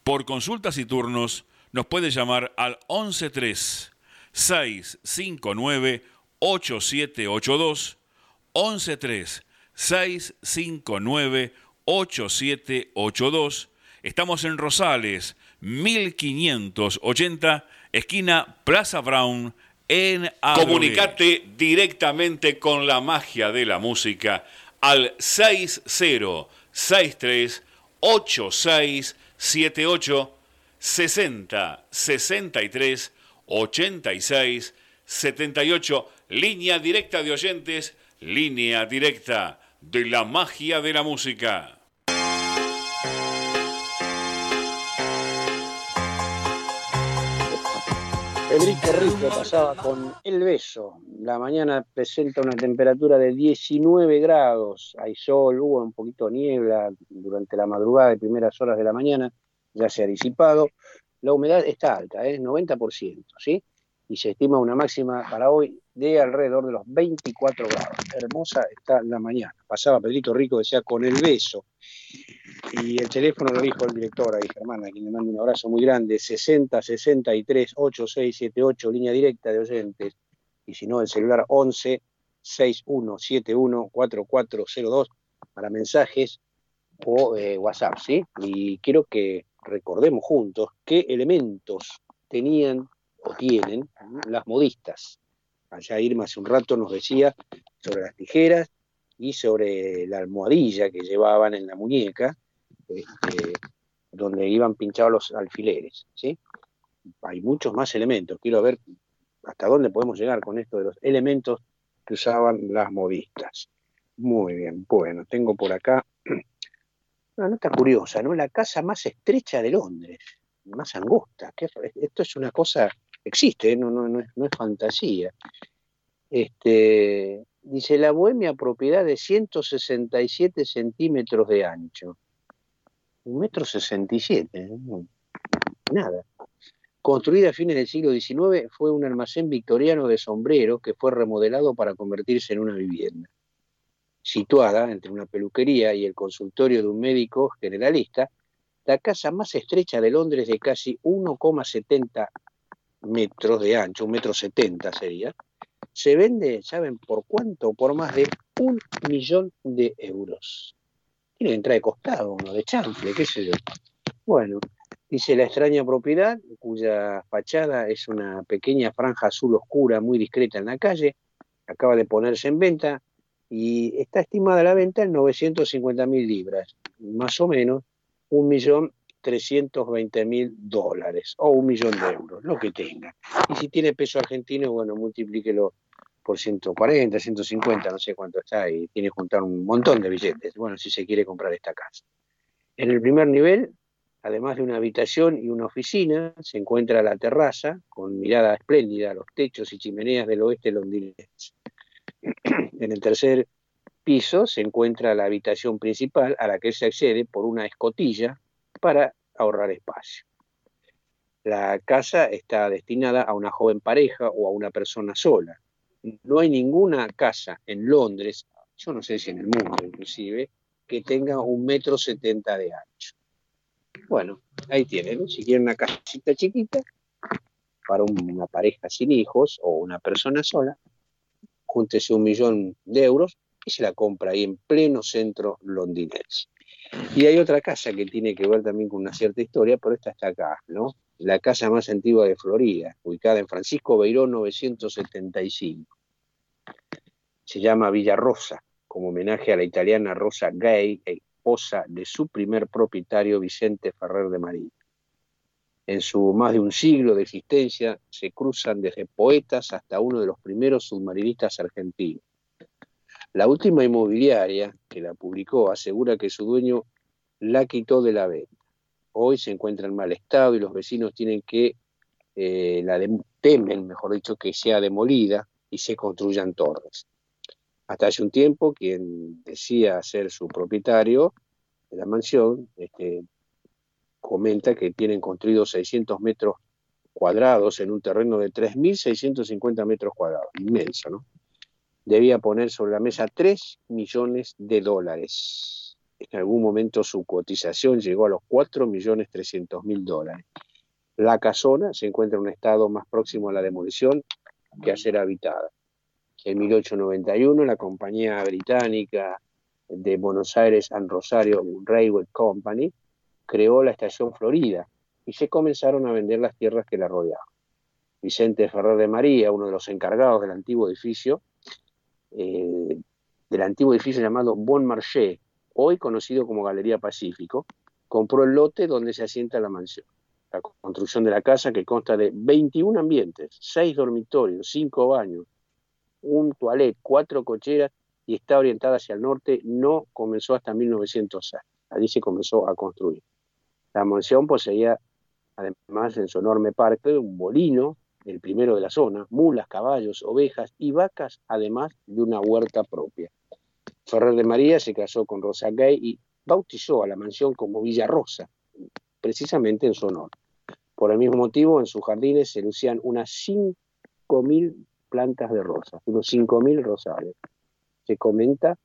Por consultas y turnos nos puede llamar al 113 659 8782 113 659 8782. Estamos en Rosales, 1580, esquina Plaza Brown, en Adrogué. Comunicate directamente con la magia de la música al 6063 8678 60 63 86 78 línea directa de oyentes línea directa de la magia de la música Federico Rico pasaba con El Beso. La mañana presenta una temperatura de 19 grados. Hay sol, hubo un poquito de niebla durante la madrugada y primeras horas de la mañana. Ya se ha disipado. La humedad está alta, es 90%, ¿sí? Y se estima una máxima para hoy de alrededor de los 24 grados. Hermosa está la mañana. Pasaba Pedrito Rico, decía con El Beso. Y el teléfono lo dijo el director ahí, Germán, a quien le mando un abrazo muy grande, 60 63 8678, línea directa de oyentes, y si no, el celular 11 6171 4402 para mensajes o eh, WhatsApp, ¿sí? Y quiero que recordemos juntos qué elementos tenían o tienen las modistas. Allá Irma hace un rato nos decía sobre las tijeras y sobre la almohadilla que llevaban en la muñeca, este, donde iban pinchados los alfileres. ¿sí? Hay muchos más elementos. Quiero ver hasta dónde podemos llegar con esto de los elementos que usaban las modistas. Muy bien, bueno, tengo por acá una nota curiosa, ¿no? La casa más estrecha de Londres, más angosta. ¿Qué- esto es una cosa existe, ¿eh? no, no, no es fantasía. Este, dice, la bohemia propiedad de 167 centímetros de ancho. Un metro sesenta y siete, ¿eh? nada. Construida a fines del siglo XIX, fue un almacén victoriano de sombreros que fue remodelado para convertirse en una vivienda. Situada entre una peluquería y el consultorio de un médico generalista, la casa más estrecha de Londres de casi 1,70 metros de ancho, un metro setenta sería, se vende, ¿saben por cuánto? Por más de un millón de euros. Tiene que entrar de costado, uno de chanfle, qué sé yo. Bueno, dice la extraña propiedad, cuya fachada es una pequeña franja azul oscura muy discreta en la calle, acaba de ponerse en venta y está estimada la venta en 950 mil libras, más o menos un millón 320 mil dólares o un millón de euros, lo que tenga. Y si tiene peso argentino, bueno, multiplíquelo por 140, 150, no sé cuánto está, y tiene que juntar un montón de billetes, bueno, si se quiere comprar esta casa. En el primer nivel, además de una habitación y una oficina, se encuentra la terraza, con mirada espléndida a los techos y chimeneas del oeste londinense. En el tercer piso se encuentra la habitación principal a la que se accede por una escotilla para ahorrar espacio. La casa está destinada a una joven pareja o a una persona sola. No hay ninguna casa en Londres, yo no sé si en el mundo inclusive, que tenga un metro setenta de ancho. Bueno, ahí tienen, si quieren una casita chiquita para una pareja sin hijos o una persona sola, júntese un millón de euros y se la compra ahí en pleno centro londinense. Y hay otra casa que tiene que ver también con una cierta historia, pero esta está acá, ¿no? La casa más antigua de Florida, ubicada en Francisco Beirón 975. Se llama Villa Rosa, como homenaje a la italiana Rosa Gay, esposa de su primer propietario Vicente Ferrer de María. En su más de un siglo de existencia se cruzan desde poetas hasta uno de los primeros submarinistas argentinos. La última inmobiliaria que la publicó asegura que su dueño la quitó de la venta. Hoy se encuentra en mal estado y los vecinos tienen que, eh, la temen, mejor dicho, que sea demolida y se construyan torres. Hasta hace un tiempo, quien decía ser su propietario de la mansión, este, comenta que tienen construidos 600 metros cuadrados en un terreno de 3.650 metros cuadrados, inmenso, ¿no? Debía poner sobre la mesa 3 millones de dólares. En algún momento su cotización llegó a los 4 millones 300 mil dólares. La casona se encuentra en un estado más próximo a la demolición que a ser habitada. En 1891 la compañía británica de Buenos Aires and Rosario Railway Company creó la estación Florida y se comenzaron a vender las tierras que la rodeaban. Vicente Ferrer de María, uno de los encargados del antiguo edificio, eh, del antiguo edificio llamado Bon Marché, hoy conocido como Galería Pacífico, compró el lote donde se asienta la mansión. La construcción de la casa, que consta de 21 ambientes, 6 dormitorios, 5 baños, un toilet, 4 cocheras y está orientada hacia el norte, no comenzó hasta 1906. Allí se comenzó a construir. La mansión poseía, además, en su enorme parque, un molino, el primero de la zona, mulas, caballos, ovejas y vacas, además de una huerta propia. Ferrer de María se casó con Rosa Gay y bautizó a la mansión como Villa Rosa, precisamente en su honor. Por el mismo motivo, en sus jardines se lucían unas 5.000 plantas de rosas, unos 5.000 rosales. Se comenta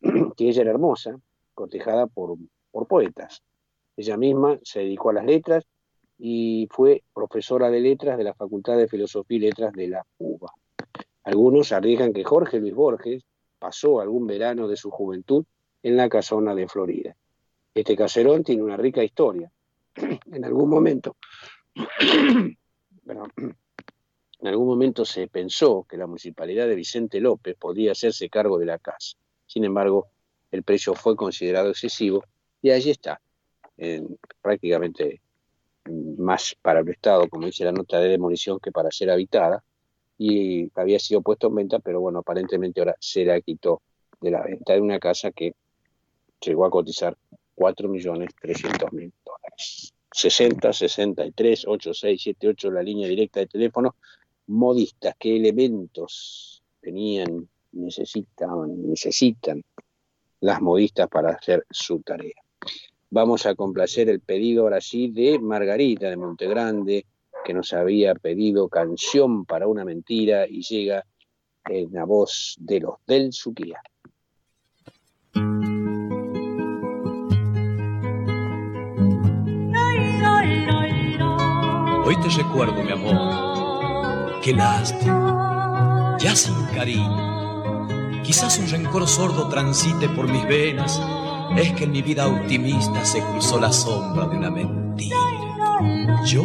que ella era hermosa, cotejada por, por poetas. Ella misma se dedicó a las letras y fue profesora de letras de la Facultad de Filosofía y Letras de la UBA. Algunos arriesgan que Jorge Luis Borges pasó algún verano de su juventud en la casona de Florida. Este caserón tiene una rica historia. En algún momento, perdón, en algún momento se pensó que la municipalidad de Vicente López podría hacerse cargo de la casa. Sin embargo, el precio fue considerado excesivo y allí está, en- prácticamente más para el Estado, como dice la nota de demolición, que para ser habitada, y había sido puesto en venta, pero bueno, aparentemente ahora se la quitó de la venta de una casa que llegó a cotizar 4.300.000 dólares. 60 63 8678, la línea directa de teléfono. Modistas, ¿qué elementos tenían, necesitan, necesitan las modistas para hacer su tarea? Vamos a complacer el pedido ahora sí de Margarita de Montegrande, que nos había pedido canción para una mentira y llega en la voz de los del Suquía. Hoy te recuerdo, mi amor, qué lástima, ya sin cariño. Quizás un rencor sordo transite por mis venas, es que en mi vida optimista se cruzó la sombra de una mentira. Yo,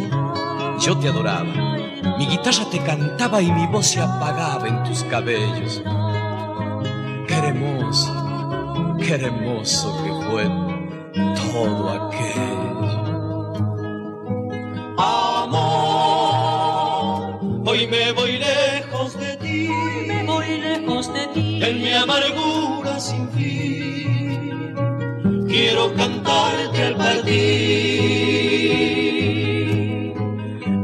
yo te adoraba, mi guitarra te cantaba y mi voz se apagaba en tus cabellos. Qué hermoso, qué hermoso que fue todo aquello. Amor, hoy me voy lejos de ti. me voy lejos de ti. En mi amargura sin fin. Quiero cantarte al partir.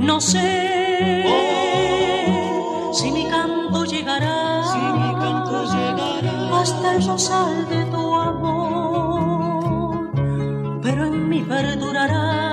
No sé si mi canto llegará, Si mi canto llegará hasta el rosal de tu amor, pero en mí perdurarás.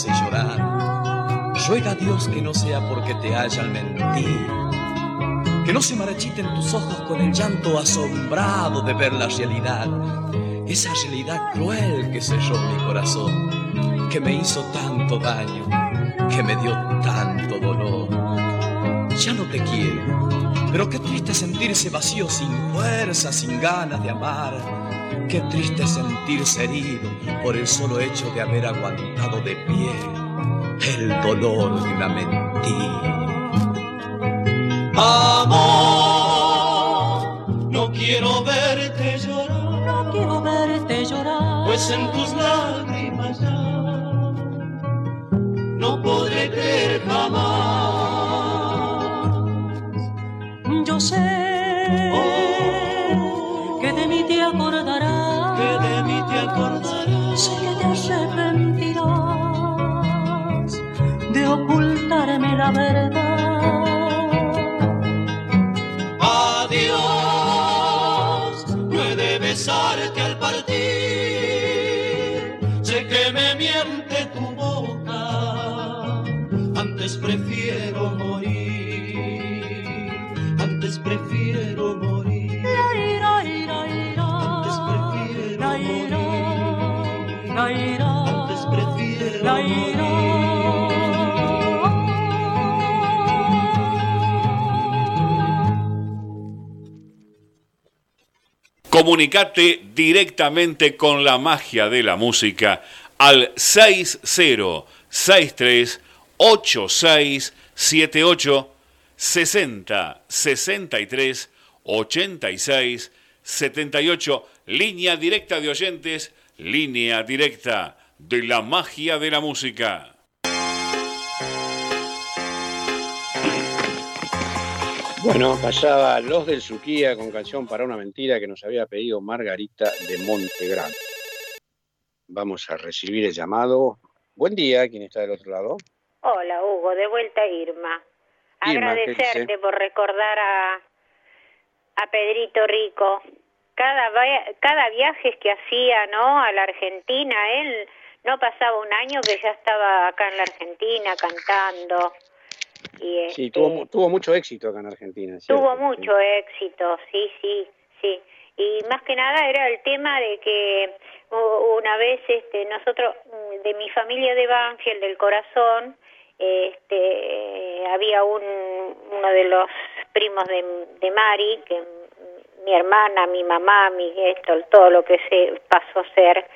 Hace llorar, ruega a Dios que no sea porque te hayan mentido, que no se marchiten tus ojos con el llanto asombrado de ver la realidad, esa realidad cruel que selló mi corazón, que me hizo tanto daño, que me dio tanto dolor. Ya no te quiero, pero qué triste sentirse vacío sin fuerza, sin ganas de amar. Qué triste sentirse herido por el solo hecho de haber aguantado de pie el dolor de una mentira. Amor, no quiero verte llorar, No quiero verte llorar. pues en tus lágrimas ya no podré creer jamás. ver Comunicate directamente con la magia de la música al 6063 8678 60 63 86 78 línea directa de oyentes, línea directa de la magia de la música. Bueno, pasaba Los del Suquía con canción para una mentira que nos había pedido Margarita de Montegrande. Vamos a recibir el llamado. Buen día, ¿quién está del otro lado? Hola, Hugo, de vuelta Irma. Irma, ¿qué Agradecerte por recordar a, a Pedrito Rico. Cada, cada viaje que hacía, ¿no? A la Argentina, él no pasaba un año que ya estaba acá en la Argentina cantando. Y Sí, este, tuvo, mu- tuvo mucho éxito acá en Argentina. ¿cierto? Tuvo mucho éxito, sí, sí, sí. Y más que nada era el tema de que una vez este, nosotros, mm, de mi familia de Banfield, del corazón, este, había un, uno de los primos de, de Mari, que mi hermana, mi mamá, mi esto, todo lo que se pasó a ser,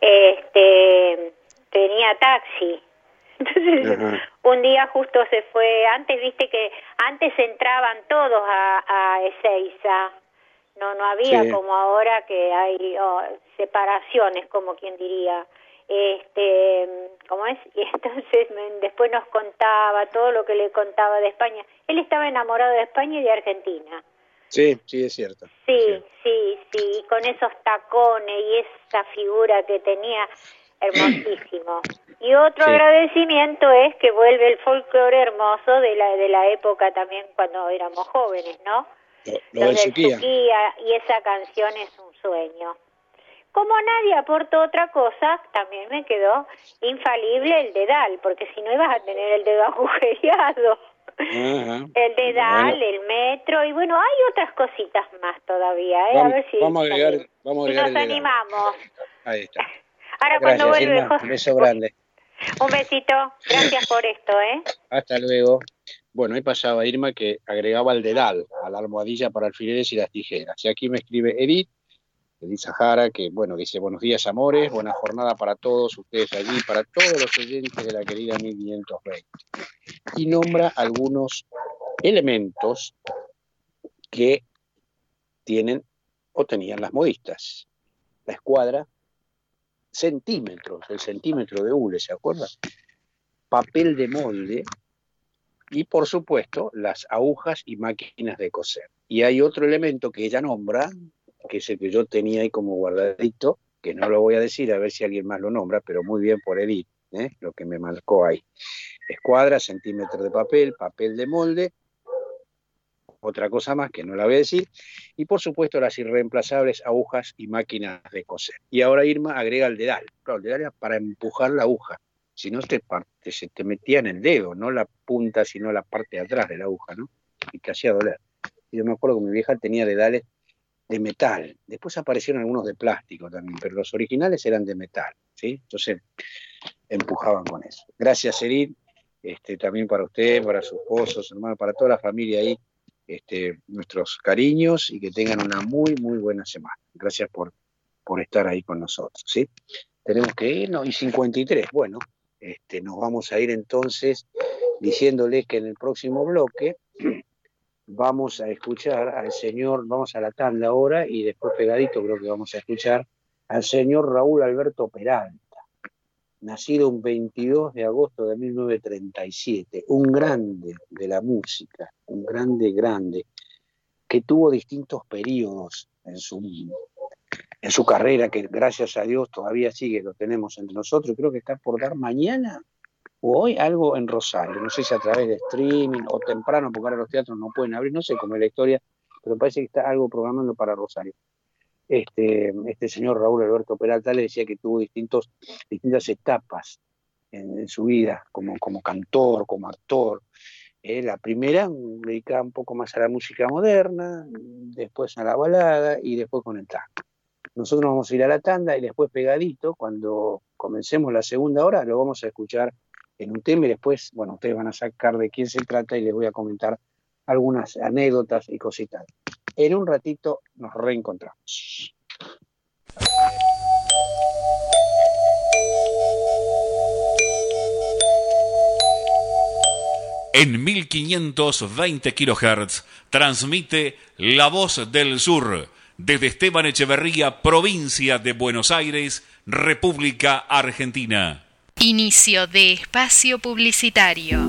este, tenía taxi Entonces, Ajá. un día justo se fue, antes viste que antes entraban todos a, a Ezeiza, no no había Sí. como ahora que hay oh, separaciones, como quien diría. Este, ¿cómo es? Y entonces me- después nos contaba todo lo que le contaba de España. Él estaba enamorado de España y de Argentina. Sí, sí, es cierto. Sí, sí, sí, y con esos tacones y esa figura que tenía, hermosísimo. Y otro Sí. agradecimiento es que vuelve el folclore hermoso de la de la época también cuando éramos jóvenes, ¿no? Lo, lo del del Suquía. Suquía, y esa canción es un sueño. Como nadie aportó otra cosa, también me quedó infalible el dedal, porque si no ibas a tener el dedo agujereado. Ajá. El dedal, Bueno. el metro, y bueno, hay otras cositas más todavía, ¿eh? a Vamos, ver si, vamos a agregar, vamos a si agregar nos el dedal. animamos. Ahí está. Ahora cuando vuelve, Un beso grande. un besito, gracias por esto, ¿eh? Hasta luego. Bueno, ahí pasaba Irma que agregaba el dedal a la almohadilla para alfileres y las tijeras. Y aquí me escribe Edith, Edith Sahara, que bueno, dice buenos días amores, buena jornada para todos ustedes allí, para todos los oyentes de la querida 1520. Y nombra algunos elementos que tienen o tenían las modistas. La escuadra, centímetros, el centímetro de hule, ¿se acuerdan? Papel de molde y, por supuesto, las agujas y máquinas de coser. Y hay otro elemento que ella nombra, que es el que yo tenía ahí como guardadito, que no lo voy a decir, a ver si alguien más lo nombra, pero muy bien por Edith, ¿eh? lo que me marcó ahí. Escuadra, centímetros de papel, papel de molde, otra cosa más que no la voy a decir, y por supuesto las irreemplazables agujas y máquinas de coser. Y ahora Irma agrega el dedal. Claro, el dedal era para empujar la aguja, si no te, te- se te metía en el dedo, no la punta, sino la parte de atrás de la aguja, ¿no? Y te hacía doler. Y yo me acuerdo que mi vieja tenía dedales de metal. Después aparecieron algunos de plástico también, pero los originales eran de metal, ¿sí? Entonces empujaban con eso. Gracias, Edith, este, también para usted, para su esposo, su hermano, para toda la familia ahí, este, nuestros cariños y que tengan una muy, muy buena semana. Gracias por, por estar ahí con nosotros, ¿sí? Tenemos que irnos, y 53, bueno, este, nos vamos a ir entonces diciéndoles que en el próximo bloque vamos a escuchar al señor, vamos a la tanda ahora y después pegadito creo que vamos a escuchar al señor Raúl Alberto Peralta, nacido un 22 de agosto de 1937, un grande de la música, un grande, grande, que tuvo distintos periodos en su, en su carrera, que gracias a Dios todavía sigue, lo tenemos entre nosotros, creo que está por dar mañana o hoy algo en Rosario, no sé si a través de streaming o temprano, porque ahora los teatros no pueden abrir, no sé cómo es la historia, pero parece que está algo programando para Rosario. Este, este señor Raúl Alberto Peralta le decía que tuvo distintos, distintas etapas en, su vida, como, como cantor, como actor. Eh, la primera dedicada un poco más a la música moderna, después a la balada y después con el tango. Nosotros vamos a ir a la tanda y después pegadito, cuando comencemos la segunda hora, lo vamos a escuchar en un tema y después, bueno, ustedes van a sacar de quién se trata y les voy a comentar algunas anécdotas y cositas. En un ratito nos reencontramos. En 1520 kHz transmite La Voz del Sur desde Esteban Echeverría, provincia de Buenos Aires, República Argentina. Inicio de espacio publicitario.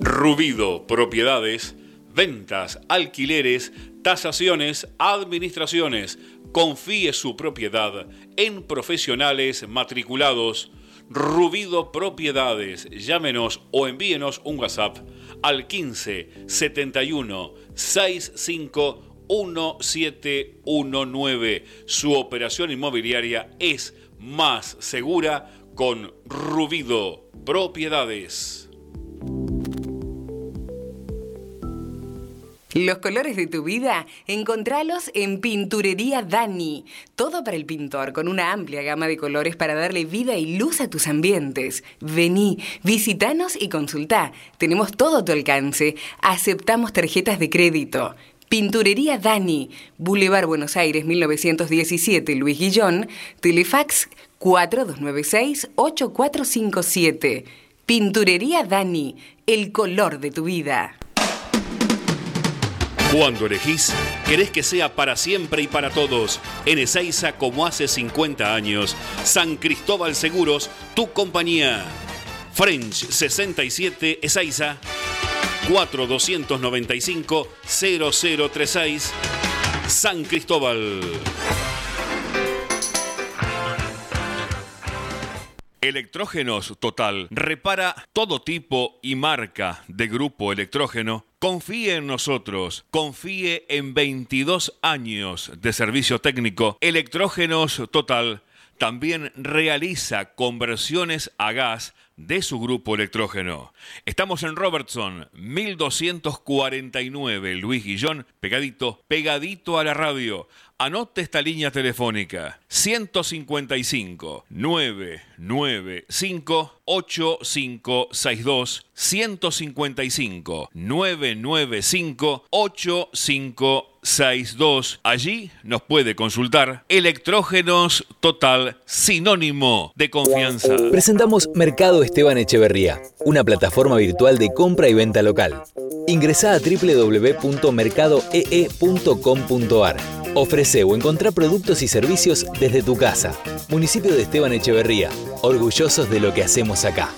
Rubido Propiedades, ventas, alquileres, tasaciones, administraciones. Confíe su propiedad en profesionales matriculados. Rubido Propiedades. Llámenos o envíenos un WhatsApp al 15 71 65 1719. Su operación inmobiliaria es más segura con Rubido Propiedades. Los colores de tu vida, encontralos en Pinturería Dani. Todo para el pintor, con una amplia gama de colores para darle vida y luz a tus ambientes. Vení, visitanos y consultá. Tenemos todo a tu alcance. Aceptamos tarjetas de crédito. Pinturería Dani, Boulevard Buenos Aires 1917, Luis Guillón, Telefax 4296-8457. Pinturería Dani, el color de tu vida. Cuando elegís, querés que sea para siempre y para todos. En Ezeiza, como hace 50 años, San Cristóbal Seguros, tu compañía. French 67 Ezeiza 4295 0036 San Cristóbal. Electrógenos Total repara todo tipo y marca de grupo electrógeno. Confíe en nosotros, confíe en 22 años de servicio técnico. Electrógenos Total también realiza conversiones a gas de su grupo electrógeno. Estamos en Robertson, 1249, Luis Guillón, pegadito, pegadito a la radio. Anote esta línea telefónica 155 995 8562 155 995 8562. Allí nos puede consultar Electrógenos Total, sinónimo de confianza. Presentamos Mercado Esteban Echeverría, una plataforma virtual de compra y venta local. Ingresa a www.mercadoee.com.ar. Ofrece o encontrá productos y servicios desde tu casa. Municipio de Esteban Echeverría, orgullosos de lo que hacemos acá.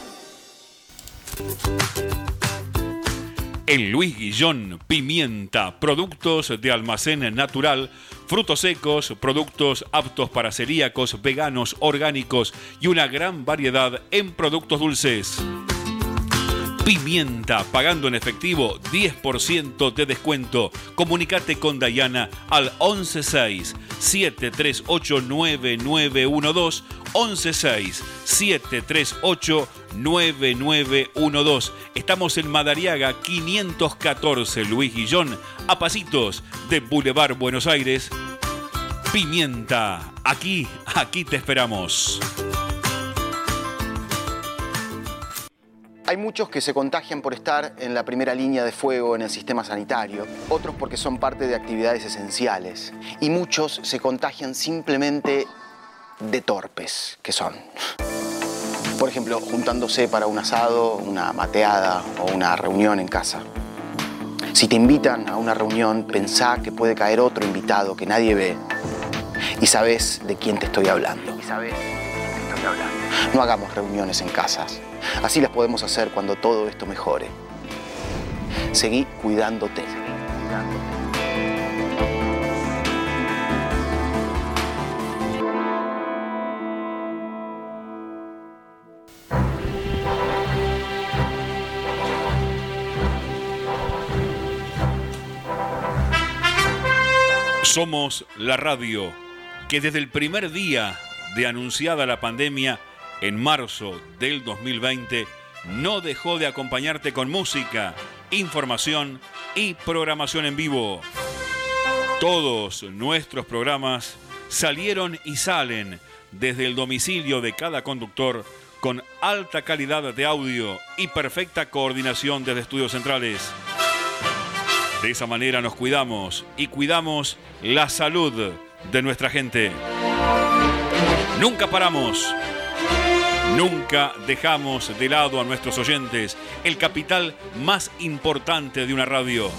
En Luis Guillón, pimienta, productos de almacén natural, frutos secos, productos aptos para celíacos, veganos, orgánicos y una gran variedad en productos dulces. Pimienta, pagando en efectivo 10% de descuento. Comunicate con Dayana al 116 738 9912 116 738 9912. Estamos en Madariaga 514 Luis Guillón, a pasitos de Boulevard Buenos Aires. Pimienta, aquí, aquí te esperamos. Hay muchos que se contagian por estar en la primera línea de fuego en el sistema sanitario, otros porque son parte de actividades esenciales y muchos se contagian simplemente de torpes que son. Por ejemplo, juntándose para un asado, una mateada o una reunión en casa. Si te invitan a una reunión, pensá que puede caer otro invitado que nadie ve y sabes de quién te estoy hablando. Y sabes de quién te estoy hablando. No hagamos reuniones en casas. Así las podemos hacer cuando todo esto mejore. Seguí cuidándote. Somos la radio que desde el primer día de anunciada la pandemia, en marzo del 2020, no dejó de acompañarte con música, información y programación en vivo. Todos nuestros programas salieron y salen desde el domicilio de cada conductor con alta calidad de audio y perfecta coordinación desde estudios centrales. De esa manera nos cuidamos y cuidamos la salud de nuestra gente. Nunca paramos. Nunca dejamos de lado a nuestros oyentes, el capital más importante de una radio.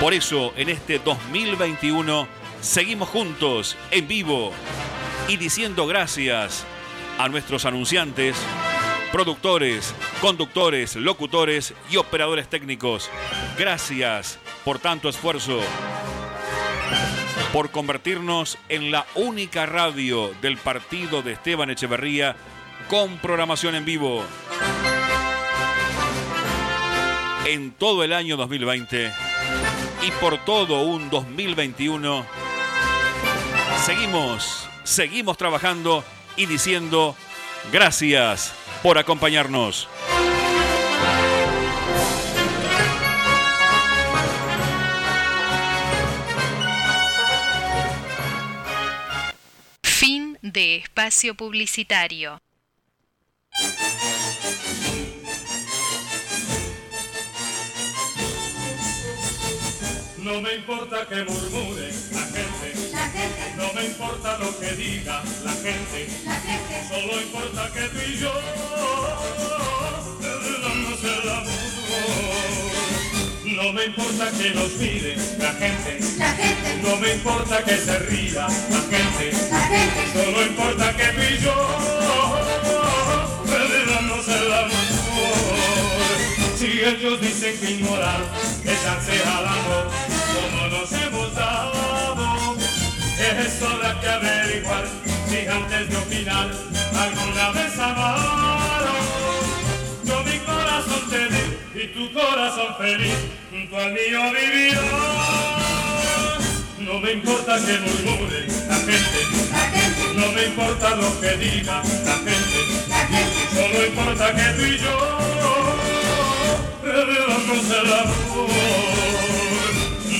Por eso, en este 2021, seguimos juntos, en vivo, y diciendo gracias a nuestros anunciantes, productores, conductores, locutores y operadores técnicos. Gracias por tanto esfuerzo, por convertirnos en la única radio del partido de Esteban Echeverría con programación en vivo. En todo el año 2020 y por todo un 2021, seguimos, seguimos trabajando y diciendo gracias por acompañarnos. Fin de espacio publicitario. No me importa que murmure la gente, La gente, no me importa lo que diga la gente, la gente, solo importa que tú y yo damos el amor. No me importa que nos mire la gente, la gente, no me importa que se ría la gente, la gente, solo importa que tú y yo amor. Si ellos dicen que ignorar es darse al amor, como nos hemos dado, eso habrá que averiguar si antes de opinar alguna vez amaron. Yo mi corazón te di y tu corazón feliz junto al mío vivirá. No me importa que murmure la gente, la gente, no me importa lo que diga la gente, la gente, solo importa que tú y yo revelamos el amor.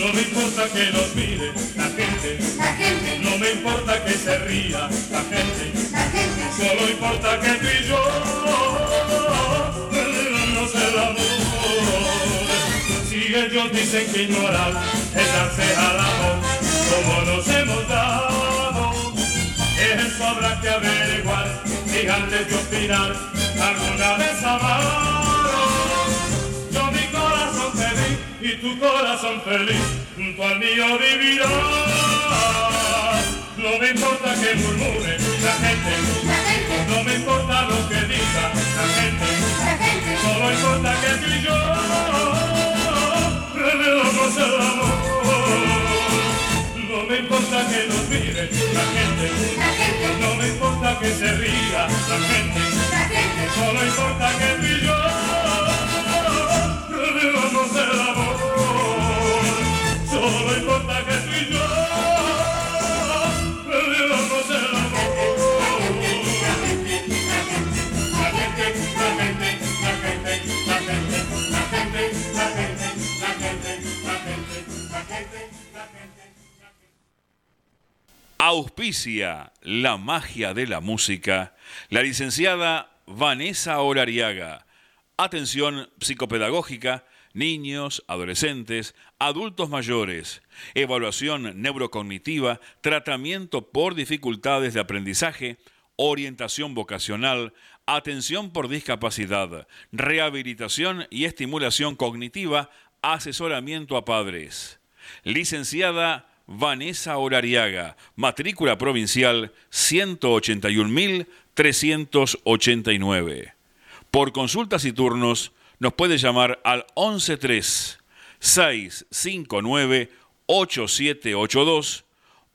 No me importa que nos mire la gente, la gente, no me importa que se ría la gente, la gente, solo importa que tú y yo revelamos el amor. Si ellos dicen que ignorar es darse al amor, como nos hemos dado, eso habrá que averiguar si antes de opinar alguna vez amaron. Yo mi corazón di y tu corazón feliz junto al mío vivirá. No me importa que murmure la gente, la gente, no me importa lo que diga la gente, la gente, solo importa que tú y yo revelamos el amor. No me importa que nos mire la gente, la gente, no me importa que se ría la gente, la gente, solo importa que tú y yo revelamos el amor. Solo importa que tú y yo Auspicia la magia de la música la licenciada Vanessa Orariaga. Atención psicopedagógica, niños, adolescentes, adultos mayores, evaluación neurocognitiva, tratamiento por dificultades de aprendizaje, orientación vocacional, atención por discapacidad, rehabilitación y estimulación cognitiva, asesoramiento a padres. Licenciada Vanessa Orariaga, matrícula provincial 181.389. Por consultas y turnos nos puede llamar al 113 659 8782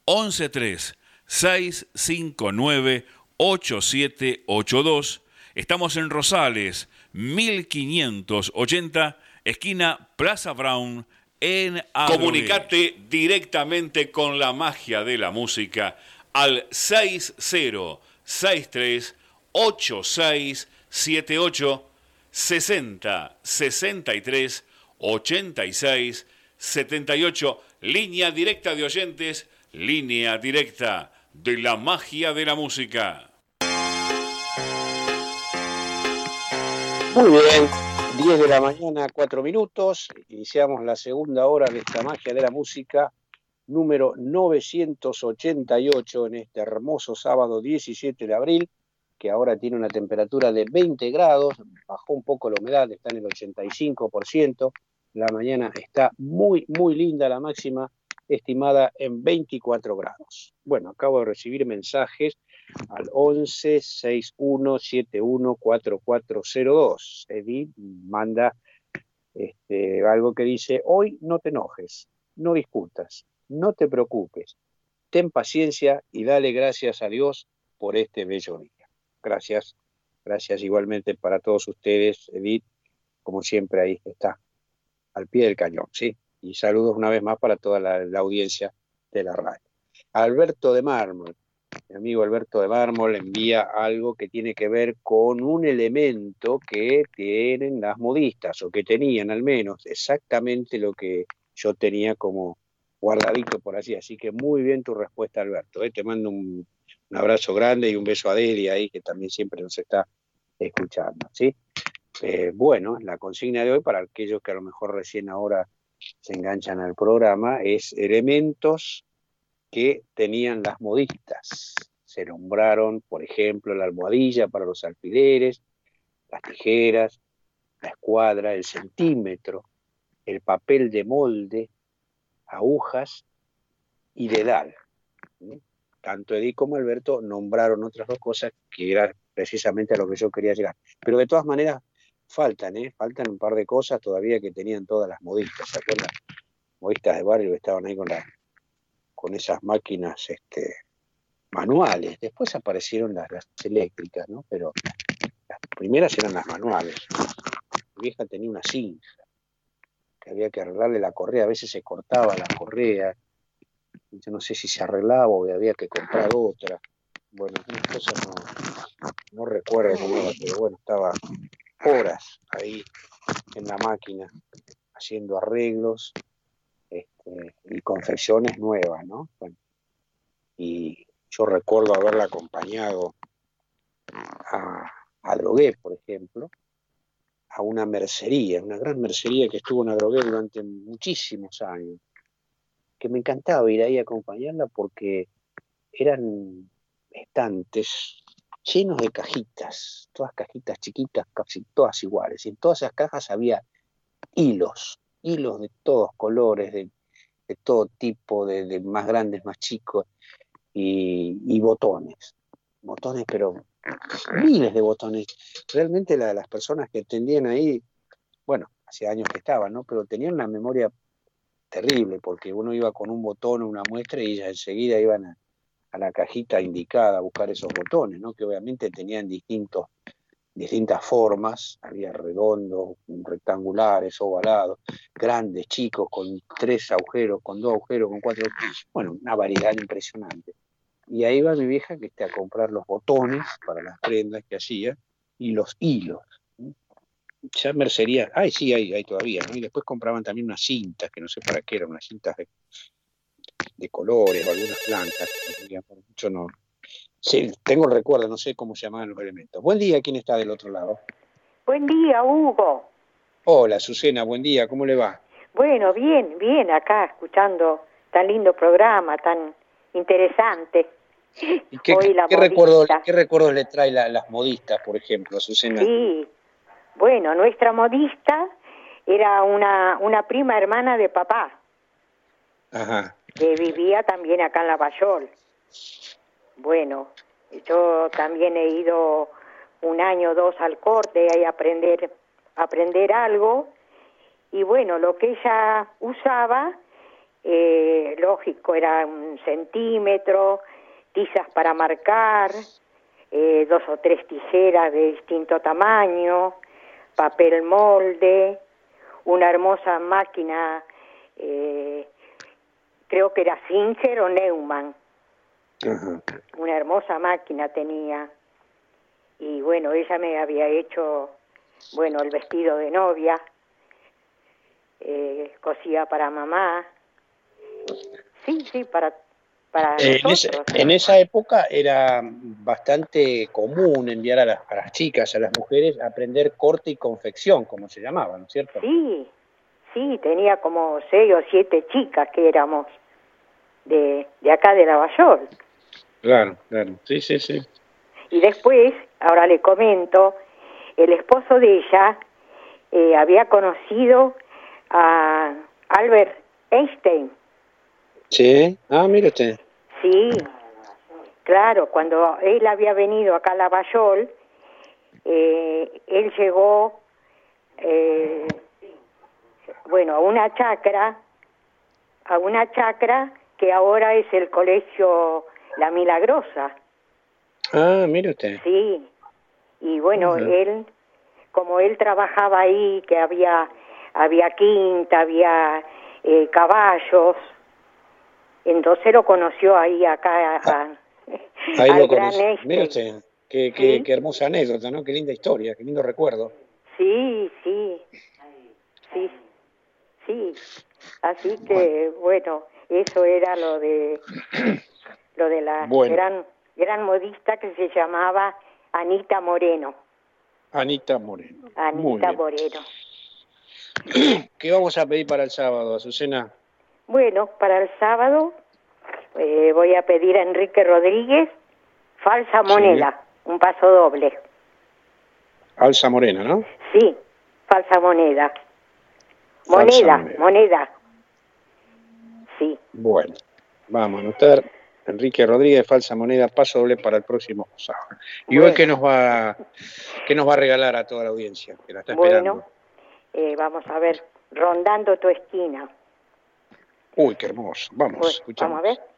113 659 8782. Estamos en Rosales, 1580, esquina Plaza Brown, en Adrogué. Comunicate directamente con la magia de la música al 6063 8678 60 63 86 78 línea directa de oyentes línea directa de la magia de la música Muy bien, 10 de la mañana, 4 minutos. Iniciamos la segunda hora de esta magia de la música, número 988 en este hermoso sábado 17 de abril, que ahora tiene una temperatura de 20 grados, bajó un poco la humedad, está en el 85%. La mañana está muy, muy linda, la máxima estimada en 24 grados. Bueno, acabo de recibir mensajes al 11 61 71 4402. Edith manda este, algo que dice, hoy no te enojes, no discutas, no te preocupes, ten paciencia y dale gracias a Dios por este bello día. Gracias, gracias igualmente para todos ustedes, Edith, como siempre ahí está, al pie del cañón, ¿sí? Y saludos una vez más para toda la, la audiencia de la radio. Alberto de Mármol, mi amigo Alberto de Mármol envía algo que tiene que ver con un elemento que tienen las modistas, o que tenían al menos, exactamente lo que yo tenía como guardadito por así. Así que muy bien tu respuesta, Alberto. ¿eh? Te mando un, abrazo grande y un beso a Delia ahí, que también siempre nos está escuchando. ¿sí? Eh, bueno, la consigna de hoy para aquellos que a lo mejor recién ahora se enganchan al programa, es elementos que tenían las modistas. Se nombraron, por ejemplo, la almohadilla para los alfileres, las tijeras, la escuadra, el centímetro, el papel de molde, agujas y dedal. ¿sí? Tanto Edith como Alberto nombraron otras dos cosas que era precisamente a lo que yo quería llegar. Pero de todas maneras faltan, ¿eh? faltan un par de cosas todavía que tenían todas las modistas. ¿Se acuerdan? Modistas de barrio que estaban ahí con, la, con esas máquinas este, manuales. Después aparecieron las, eléctricas, ¿no? Pero las primeras eran las manuales. Mi vieja tenía una cinta que había que arreglarle la correa, a veces se cortaba la correa, yo no sé si se arreglaba o había que comprar otra. Bueno, unas cosas no, recuerdo cómo pero bueno, estaba horas ahí en la máquina haciendo arreglos y confecciones nuevas, ¿no? Y yo recuerdo haberla acompañado a, a Drogué, por ejemplo, a una mercería, una gran mercería que estuvo en Adrogué durante muchísimos años, que me encantaba ir ahí a acompañarla porque eran estantes llenos de cajitas, todas cajitas chiquitas, casi todas iguales, y en todas esas cajas había hilos, hilos de todos colores, de, de todo tipo, de, de más grandes, más chicos, y, botones, botones pero miles de botones. Realmente la- las personas que atendían ahí, bueno, hacía años que estaban, ¿no? Pero tenían una memoria terrible, porque uno iba con un botón o una muestra y ellas enseguida iban a, a la cajita indicada a buscar esos botones, ¿no? Que obviamente tenían distintos, distintas formas, había redondos, rectangulares, ovalados, grandes, chicos, con tres agujeros, con dos agujeros, con cuatro, bueno, una variedad impresionante. Y ahí va mi vieja que está a comprar los botones para las prendas que hacía y los hilos. Ya mercería, ay sí, hay, hay todavía, ¿no? Y después compraban también unas cintas, que no sé para qué eran, unas cintas de, de colores o algunas digamos, Yo no. Sí, tengo el recuerdo, no sé cómo se llamaban los elementos. Buen día, ¿quién está del otro lado? Buen día, Hugo. Hola, Susana, buen día, ¿cómo le va? Bueno, bien, bien, acá escuchando tan lindo programa, tan interesante. ¿Y qué, Hoy la qué recuerdos, modista. qué recuerdos le trae la- las modistas, por ejemplo, Susana? Sí, bueno, nuestra modista era una, una prima hermana de papá, Ajá. que vivía también acá en Lavallol. Bueno, yo también he ido un año o dos al corte a aprender, aprender algo. Y bueno, lo que ella usaba, eh, lógico, era un centímetro, tizas para marcar, eh, dos o tres tijeras de distinto tamaño, papel molde, una hermosa máquina, eh, creo que era Singer o Neumann, Ajá. una hermosa máquina tenía. Y bueno, ella me había hecho, bueno, el vestido de novia, eh, cosía para mamá. Sí, sí, para, para Eh, en, esa, nosotros. en esa época era bastante común enviar a las, a las chicas, a las mujeres, a aprender corte y confección, como se llamaba, ¿no es cierto? Sí, sí, tenía como seis o siete chicas que éramos de, de acá de Lavallol. Claro, claro. Sí, sí, sí. Y después, ahora le comento, el esposo de ella eh, había conocido a Albert Einstein. Sí. Ah, mire usted. Sí, claro, cuando él había venido acá a Lavallol, eh, él llegó, eh, bueno, a una chacra, a una chacra que ahora es el colegio La Milagrosa. Ah, mire usted. Sí, y bueno, él, como él trabajaba ahí, que había, había quinta, había eh, caballos, entonces lo conoció ahí acá a- Ahí lo conocí. Einstein. Mire usted. Qué, qué, qué hermosa anécdota, ¿no? Qué linda historia, qué lindo recuerdo. Sí, sí, sí, sí. Así que, bueno, eso era lo de, lo de la Bueno. gran, gran modista que se llamaba Anita Moreno. Anita Moreno. Anita. Moreno. ¿Qué vamos a pedir para el sábado, Azucena? Bueno, para el sábado eh, voy a pedir a Enrique Rodríguez falsa moneda, un paso doble. Alza Morena, ¿no? Sí, falsa moneda. Falsa Moneda, moneda. moneda. Sí, Bueno, vamos a anotar. Enrique Rodríguez, falsa moneda, paso doble para el próximo sábado. ¿Y hoy qué nos va, qué nos va a regalar a toda la audiencia que la está esperando? bueno, eh, vamos a ver, rondando tu esquina. Uy, qué hermoso. Vamos, escuchamos. Vamos a ver.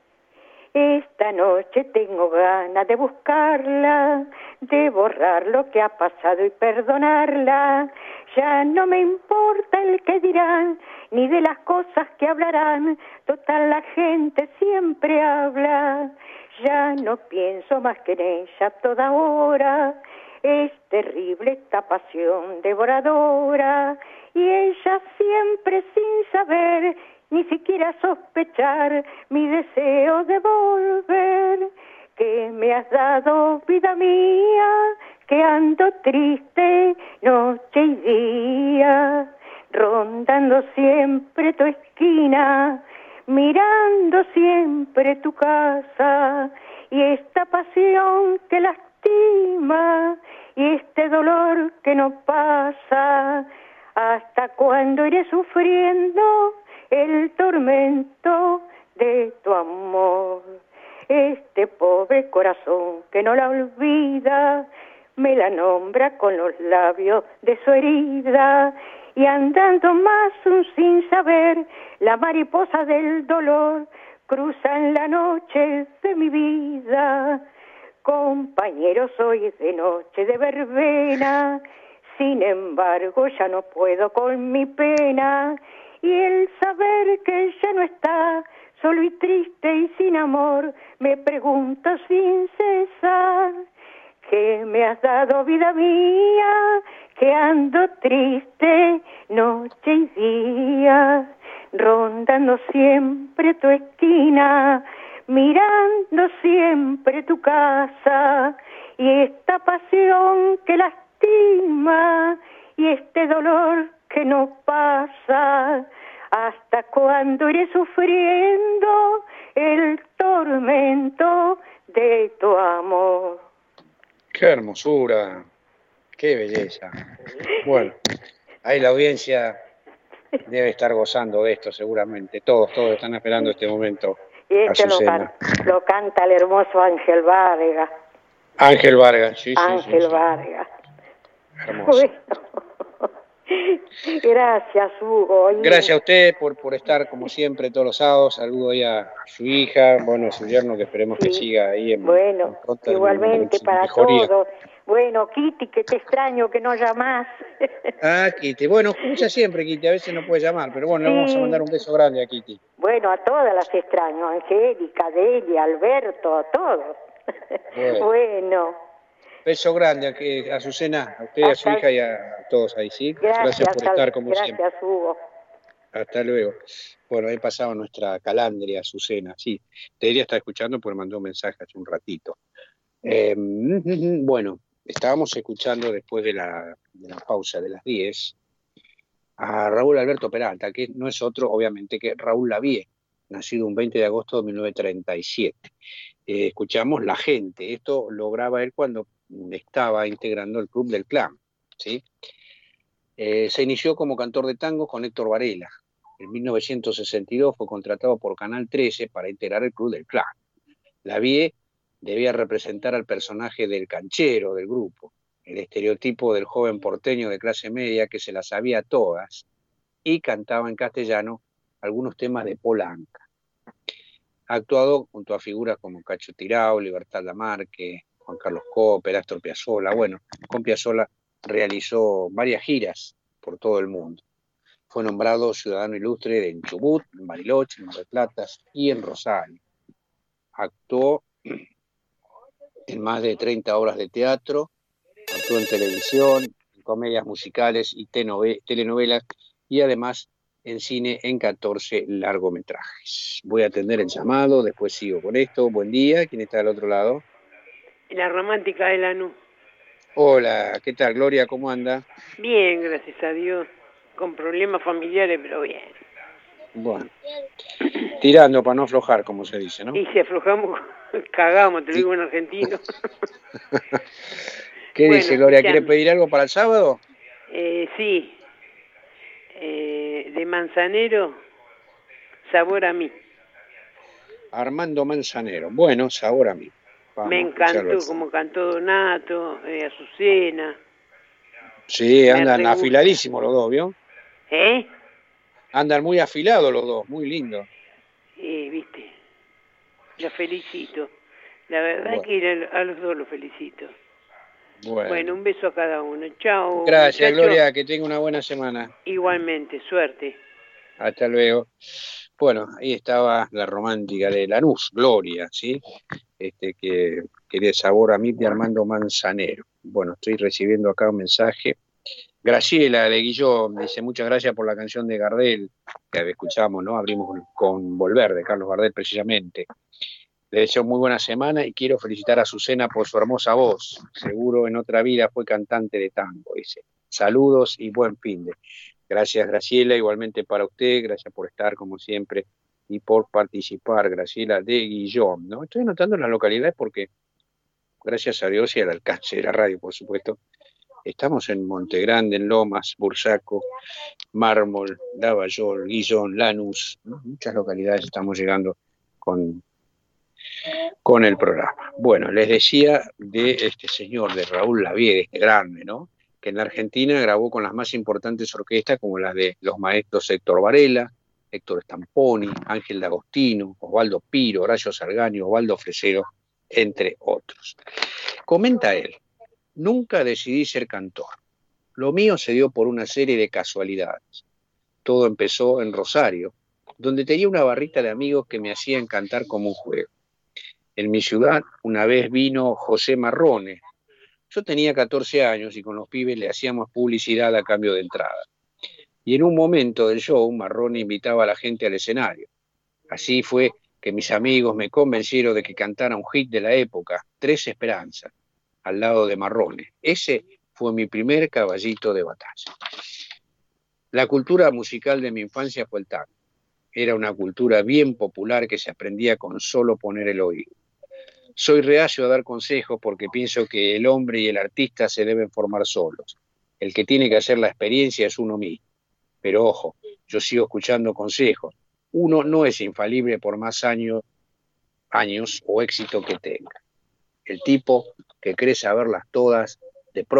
Esta noche tengo ganas de buscarla, de borrar lo que ha pasado y perdonarla. Ya no me importa el que dirán, ni de las cosas que hablarán. Total, la gente siempre habla. Ya no pienso más que en ella toda hora. Es terrible esta pasión devoradora. Y ella siempre sin saber ni siquiera sospechar mi deseo de volver, que me has dado vida mía, que ando triste noche y día, rondando siempre tu esquina, mirando siempre tu casa, y esta pasión que lastima, y este dolor que no pasa, hasta cuando iré sufriendo el tormento de tu amor. Este pobre corazón que no la olvida, me la nombra con los labios de su herida y andando más un sin saber, la mariposa del dolor cruza en la noche de mi vida. Compañero, soy de noche de verbena, sin embargo ya no puedo con mi pena y el saber que ella no está, solo y triste y sin amor, me pregunto sin cesar, que me has dado vida mía, que ando triste noche y día, rondando siempre tu esquina, mirando siempre tu casa, y esta pasión que lastima, y este dolor que no pasa, hasta cuando iré sufriendo el tormento de tu amor. Qué hermosura, qué belleza. Bueno, ahí la audiencia debe estar gozando de esto seguramente. Todos, todos están esperando este momento. Y este lo, can- lo canta el hermoso Ángel Vargas. Ángel Vargas, sí, sí, sí, Ángel sí. Vargas. Hermoso. Bueno. Gracias, Hugo. Gracias a usted por, por estar como siempre todos los sábados. Saludo ahí a su hija, bueno, a su yerno que esperemos que siga ahí en, Bueno, en igualmente en para mejoría. todos. Bueno, Kitty, que te extraño que no llamás. Ah, Kitty. Bueno, escucha siempre, Kitty. A veces no puede llamar, pero bueno, le vamos a mandar un beso grande a Kitty. Bueno, a todas las extraño, Angélica, Delia, Alberto, a todos. Bueno. Bueno, Beso grande a, Azucena, a usted, a su Hasta- hija y a todos ahí, ¿sí? gracias, por estar como gracias, siempre. Hugo. Hasta luego. Bueno, ahí pasaba nuestra calandria, Azucena. Sí, debería estar escuchando porque mandó un mensaje hace un ratito. Eh, bueno, estábamos escuchando después de la, de la pausa de las 10 a Raúl Alberto Peralta, que no es otro, obviamente, que Raúl Lavie, nacido un 20 de agosto de 1937. Eh, escuchamos La Gente. Esto lo graba él cuando estaba integrando el Club del Clan. ¿sí? Eh, se inició como cantor de tango con Héctor Varela. En 1962 fue contratado por Canal 13 para integrar el Club del Clan. Lavie debía representar al personaje del canchero del grupo, el estereotipo del joven porteño de clase media que se las sabía todas y cantaba en castellano algunos temas de Polanca. Ha actuado junto a figuras como Cacho Tirao, Libertad Lamarque, Juan Carlos Cooper, Astor Piazzolla. Bueno, con Piazzolla realizó varias giras por todo el mundo. Fue nombrado ciudadano ilustre en Chubut, en Bariloche, en Mar del Plata y en Rosario. Actuó en más de 30 obras de teatro, actuó en televisión, en comedias musicales y telenovelas y además en cine en 14 largometrajes. Voy a atender el llamado, después sigo con esto. Buen día, ¿quién está del otro lado? La romántica de Lanús. Hola, ¿qué tal Gloria? ¿Cómo anda? Bien, gracias a Dios. con problemas familiares, pero bien. Bueno, tirando para no aflojar, como se dice, ¿no? Y si aflojamos, cagamos, te lo digo en argentino. ¿Qué Bueno, dice Gloria? ¿Quiere pedir algo para el sábado? Eh, sí, Eh, de manzanero, sabor a mí. Armando Manzanero. Bueno, sabor a mí. Vamos Me encantó como cantó Donato, eh, Azucena. Sí, andan afiladísimos los dos, ¿vio? ¿Eh? Andan muy afilados los dos, muy lindos. Eh, viste, los felicito. La verdad Bueno. que a, los dos los felicito. Bueno. Bueno, un beso a cada uno. Chao. Gracias. Gloria. Que tenga una buena semana. Igualmente, suerte. Hasta luego. Bueno, ahí estaba la romántica de Lanús, Gloria, ¿sí? Este que quería sabor a mí de Armando Manzanero. Bueno, estoy recibiendo acá un mensaje. Graciela de Guillón dice muchas gracias por la canción de Gardel que escuchamos, ¿no? Abrimos con Volver de Carlos Gardel precisamente. Le deseo muy buena semana y quiero felicitar a Azucena por su hermosa voz. Seguro en otra vida fue cantante de tango, dice. Saludos y buen fin de. Gracias, Graciela, igualmente para usted, gracias por estar como siempre y por participar, Graciela de Guillón. ¿no? Estoy anotando las localidades porque, gracias a Dios y al alcance de la radio, por supuesto, estamos en Montegrande, en Lomas, Bursaco, Mármol, Lavallol, Guillón, Lanús, muchas localidades estamos llegando con, con el programa. Bueno, les decía de este señor, de Raúl Lavie, este grande, ¿no? que en la Argentina grabó con las más importantes orquestas como las de los maestros Héctor Varela, Héctor Stamponi, Ángel D'Agostino, Osvaldo Piro, Horacio Sargani, Osvaldo Fresero, entre otros. Comenta él, nunca decidí ser cantor. Lo mío se dio por una serie de casualidades. Todo empezó en Rosario, donde tenía una barrita de amigos que me hacían cantar como un juego. En mi ciudad una vez vino José Marrone, yo tenía 14 años y con los pibes le hacíamos publicidad a cambio de entrada. Y en un momento del show, Marrone invitaba a la gente al escenario. Así fue que mis amigos me convencieron de que cantara un hit de la época, Tres Esperanzas, al lado de Marrone. Ese fue mi primer caballito de batalla. La cultura musical de mi infancia fue el tango. Era una cultura bien popular que se aprendía con solo poner el oído. Soy reacio a dar consejos porque pienso que el hombre y el artista se deben formar solos. El que tiene que hacer la experiencia es uno mismo. Pero ojo, yo sigo escuchando consejos. Uno no es infalible por más años, años o éxito que tenga. El tipo que cree saberlas todas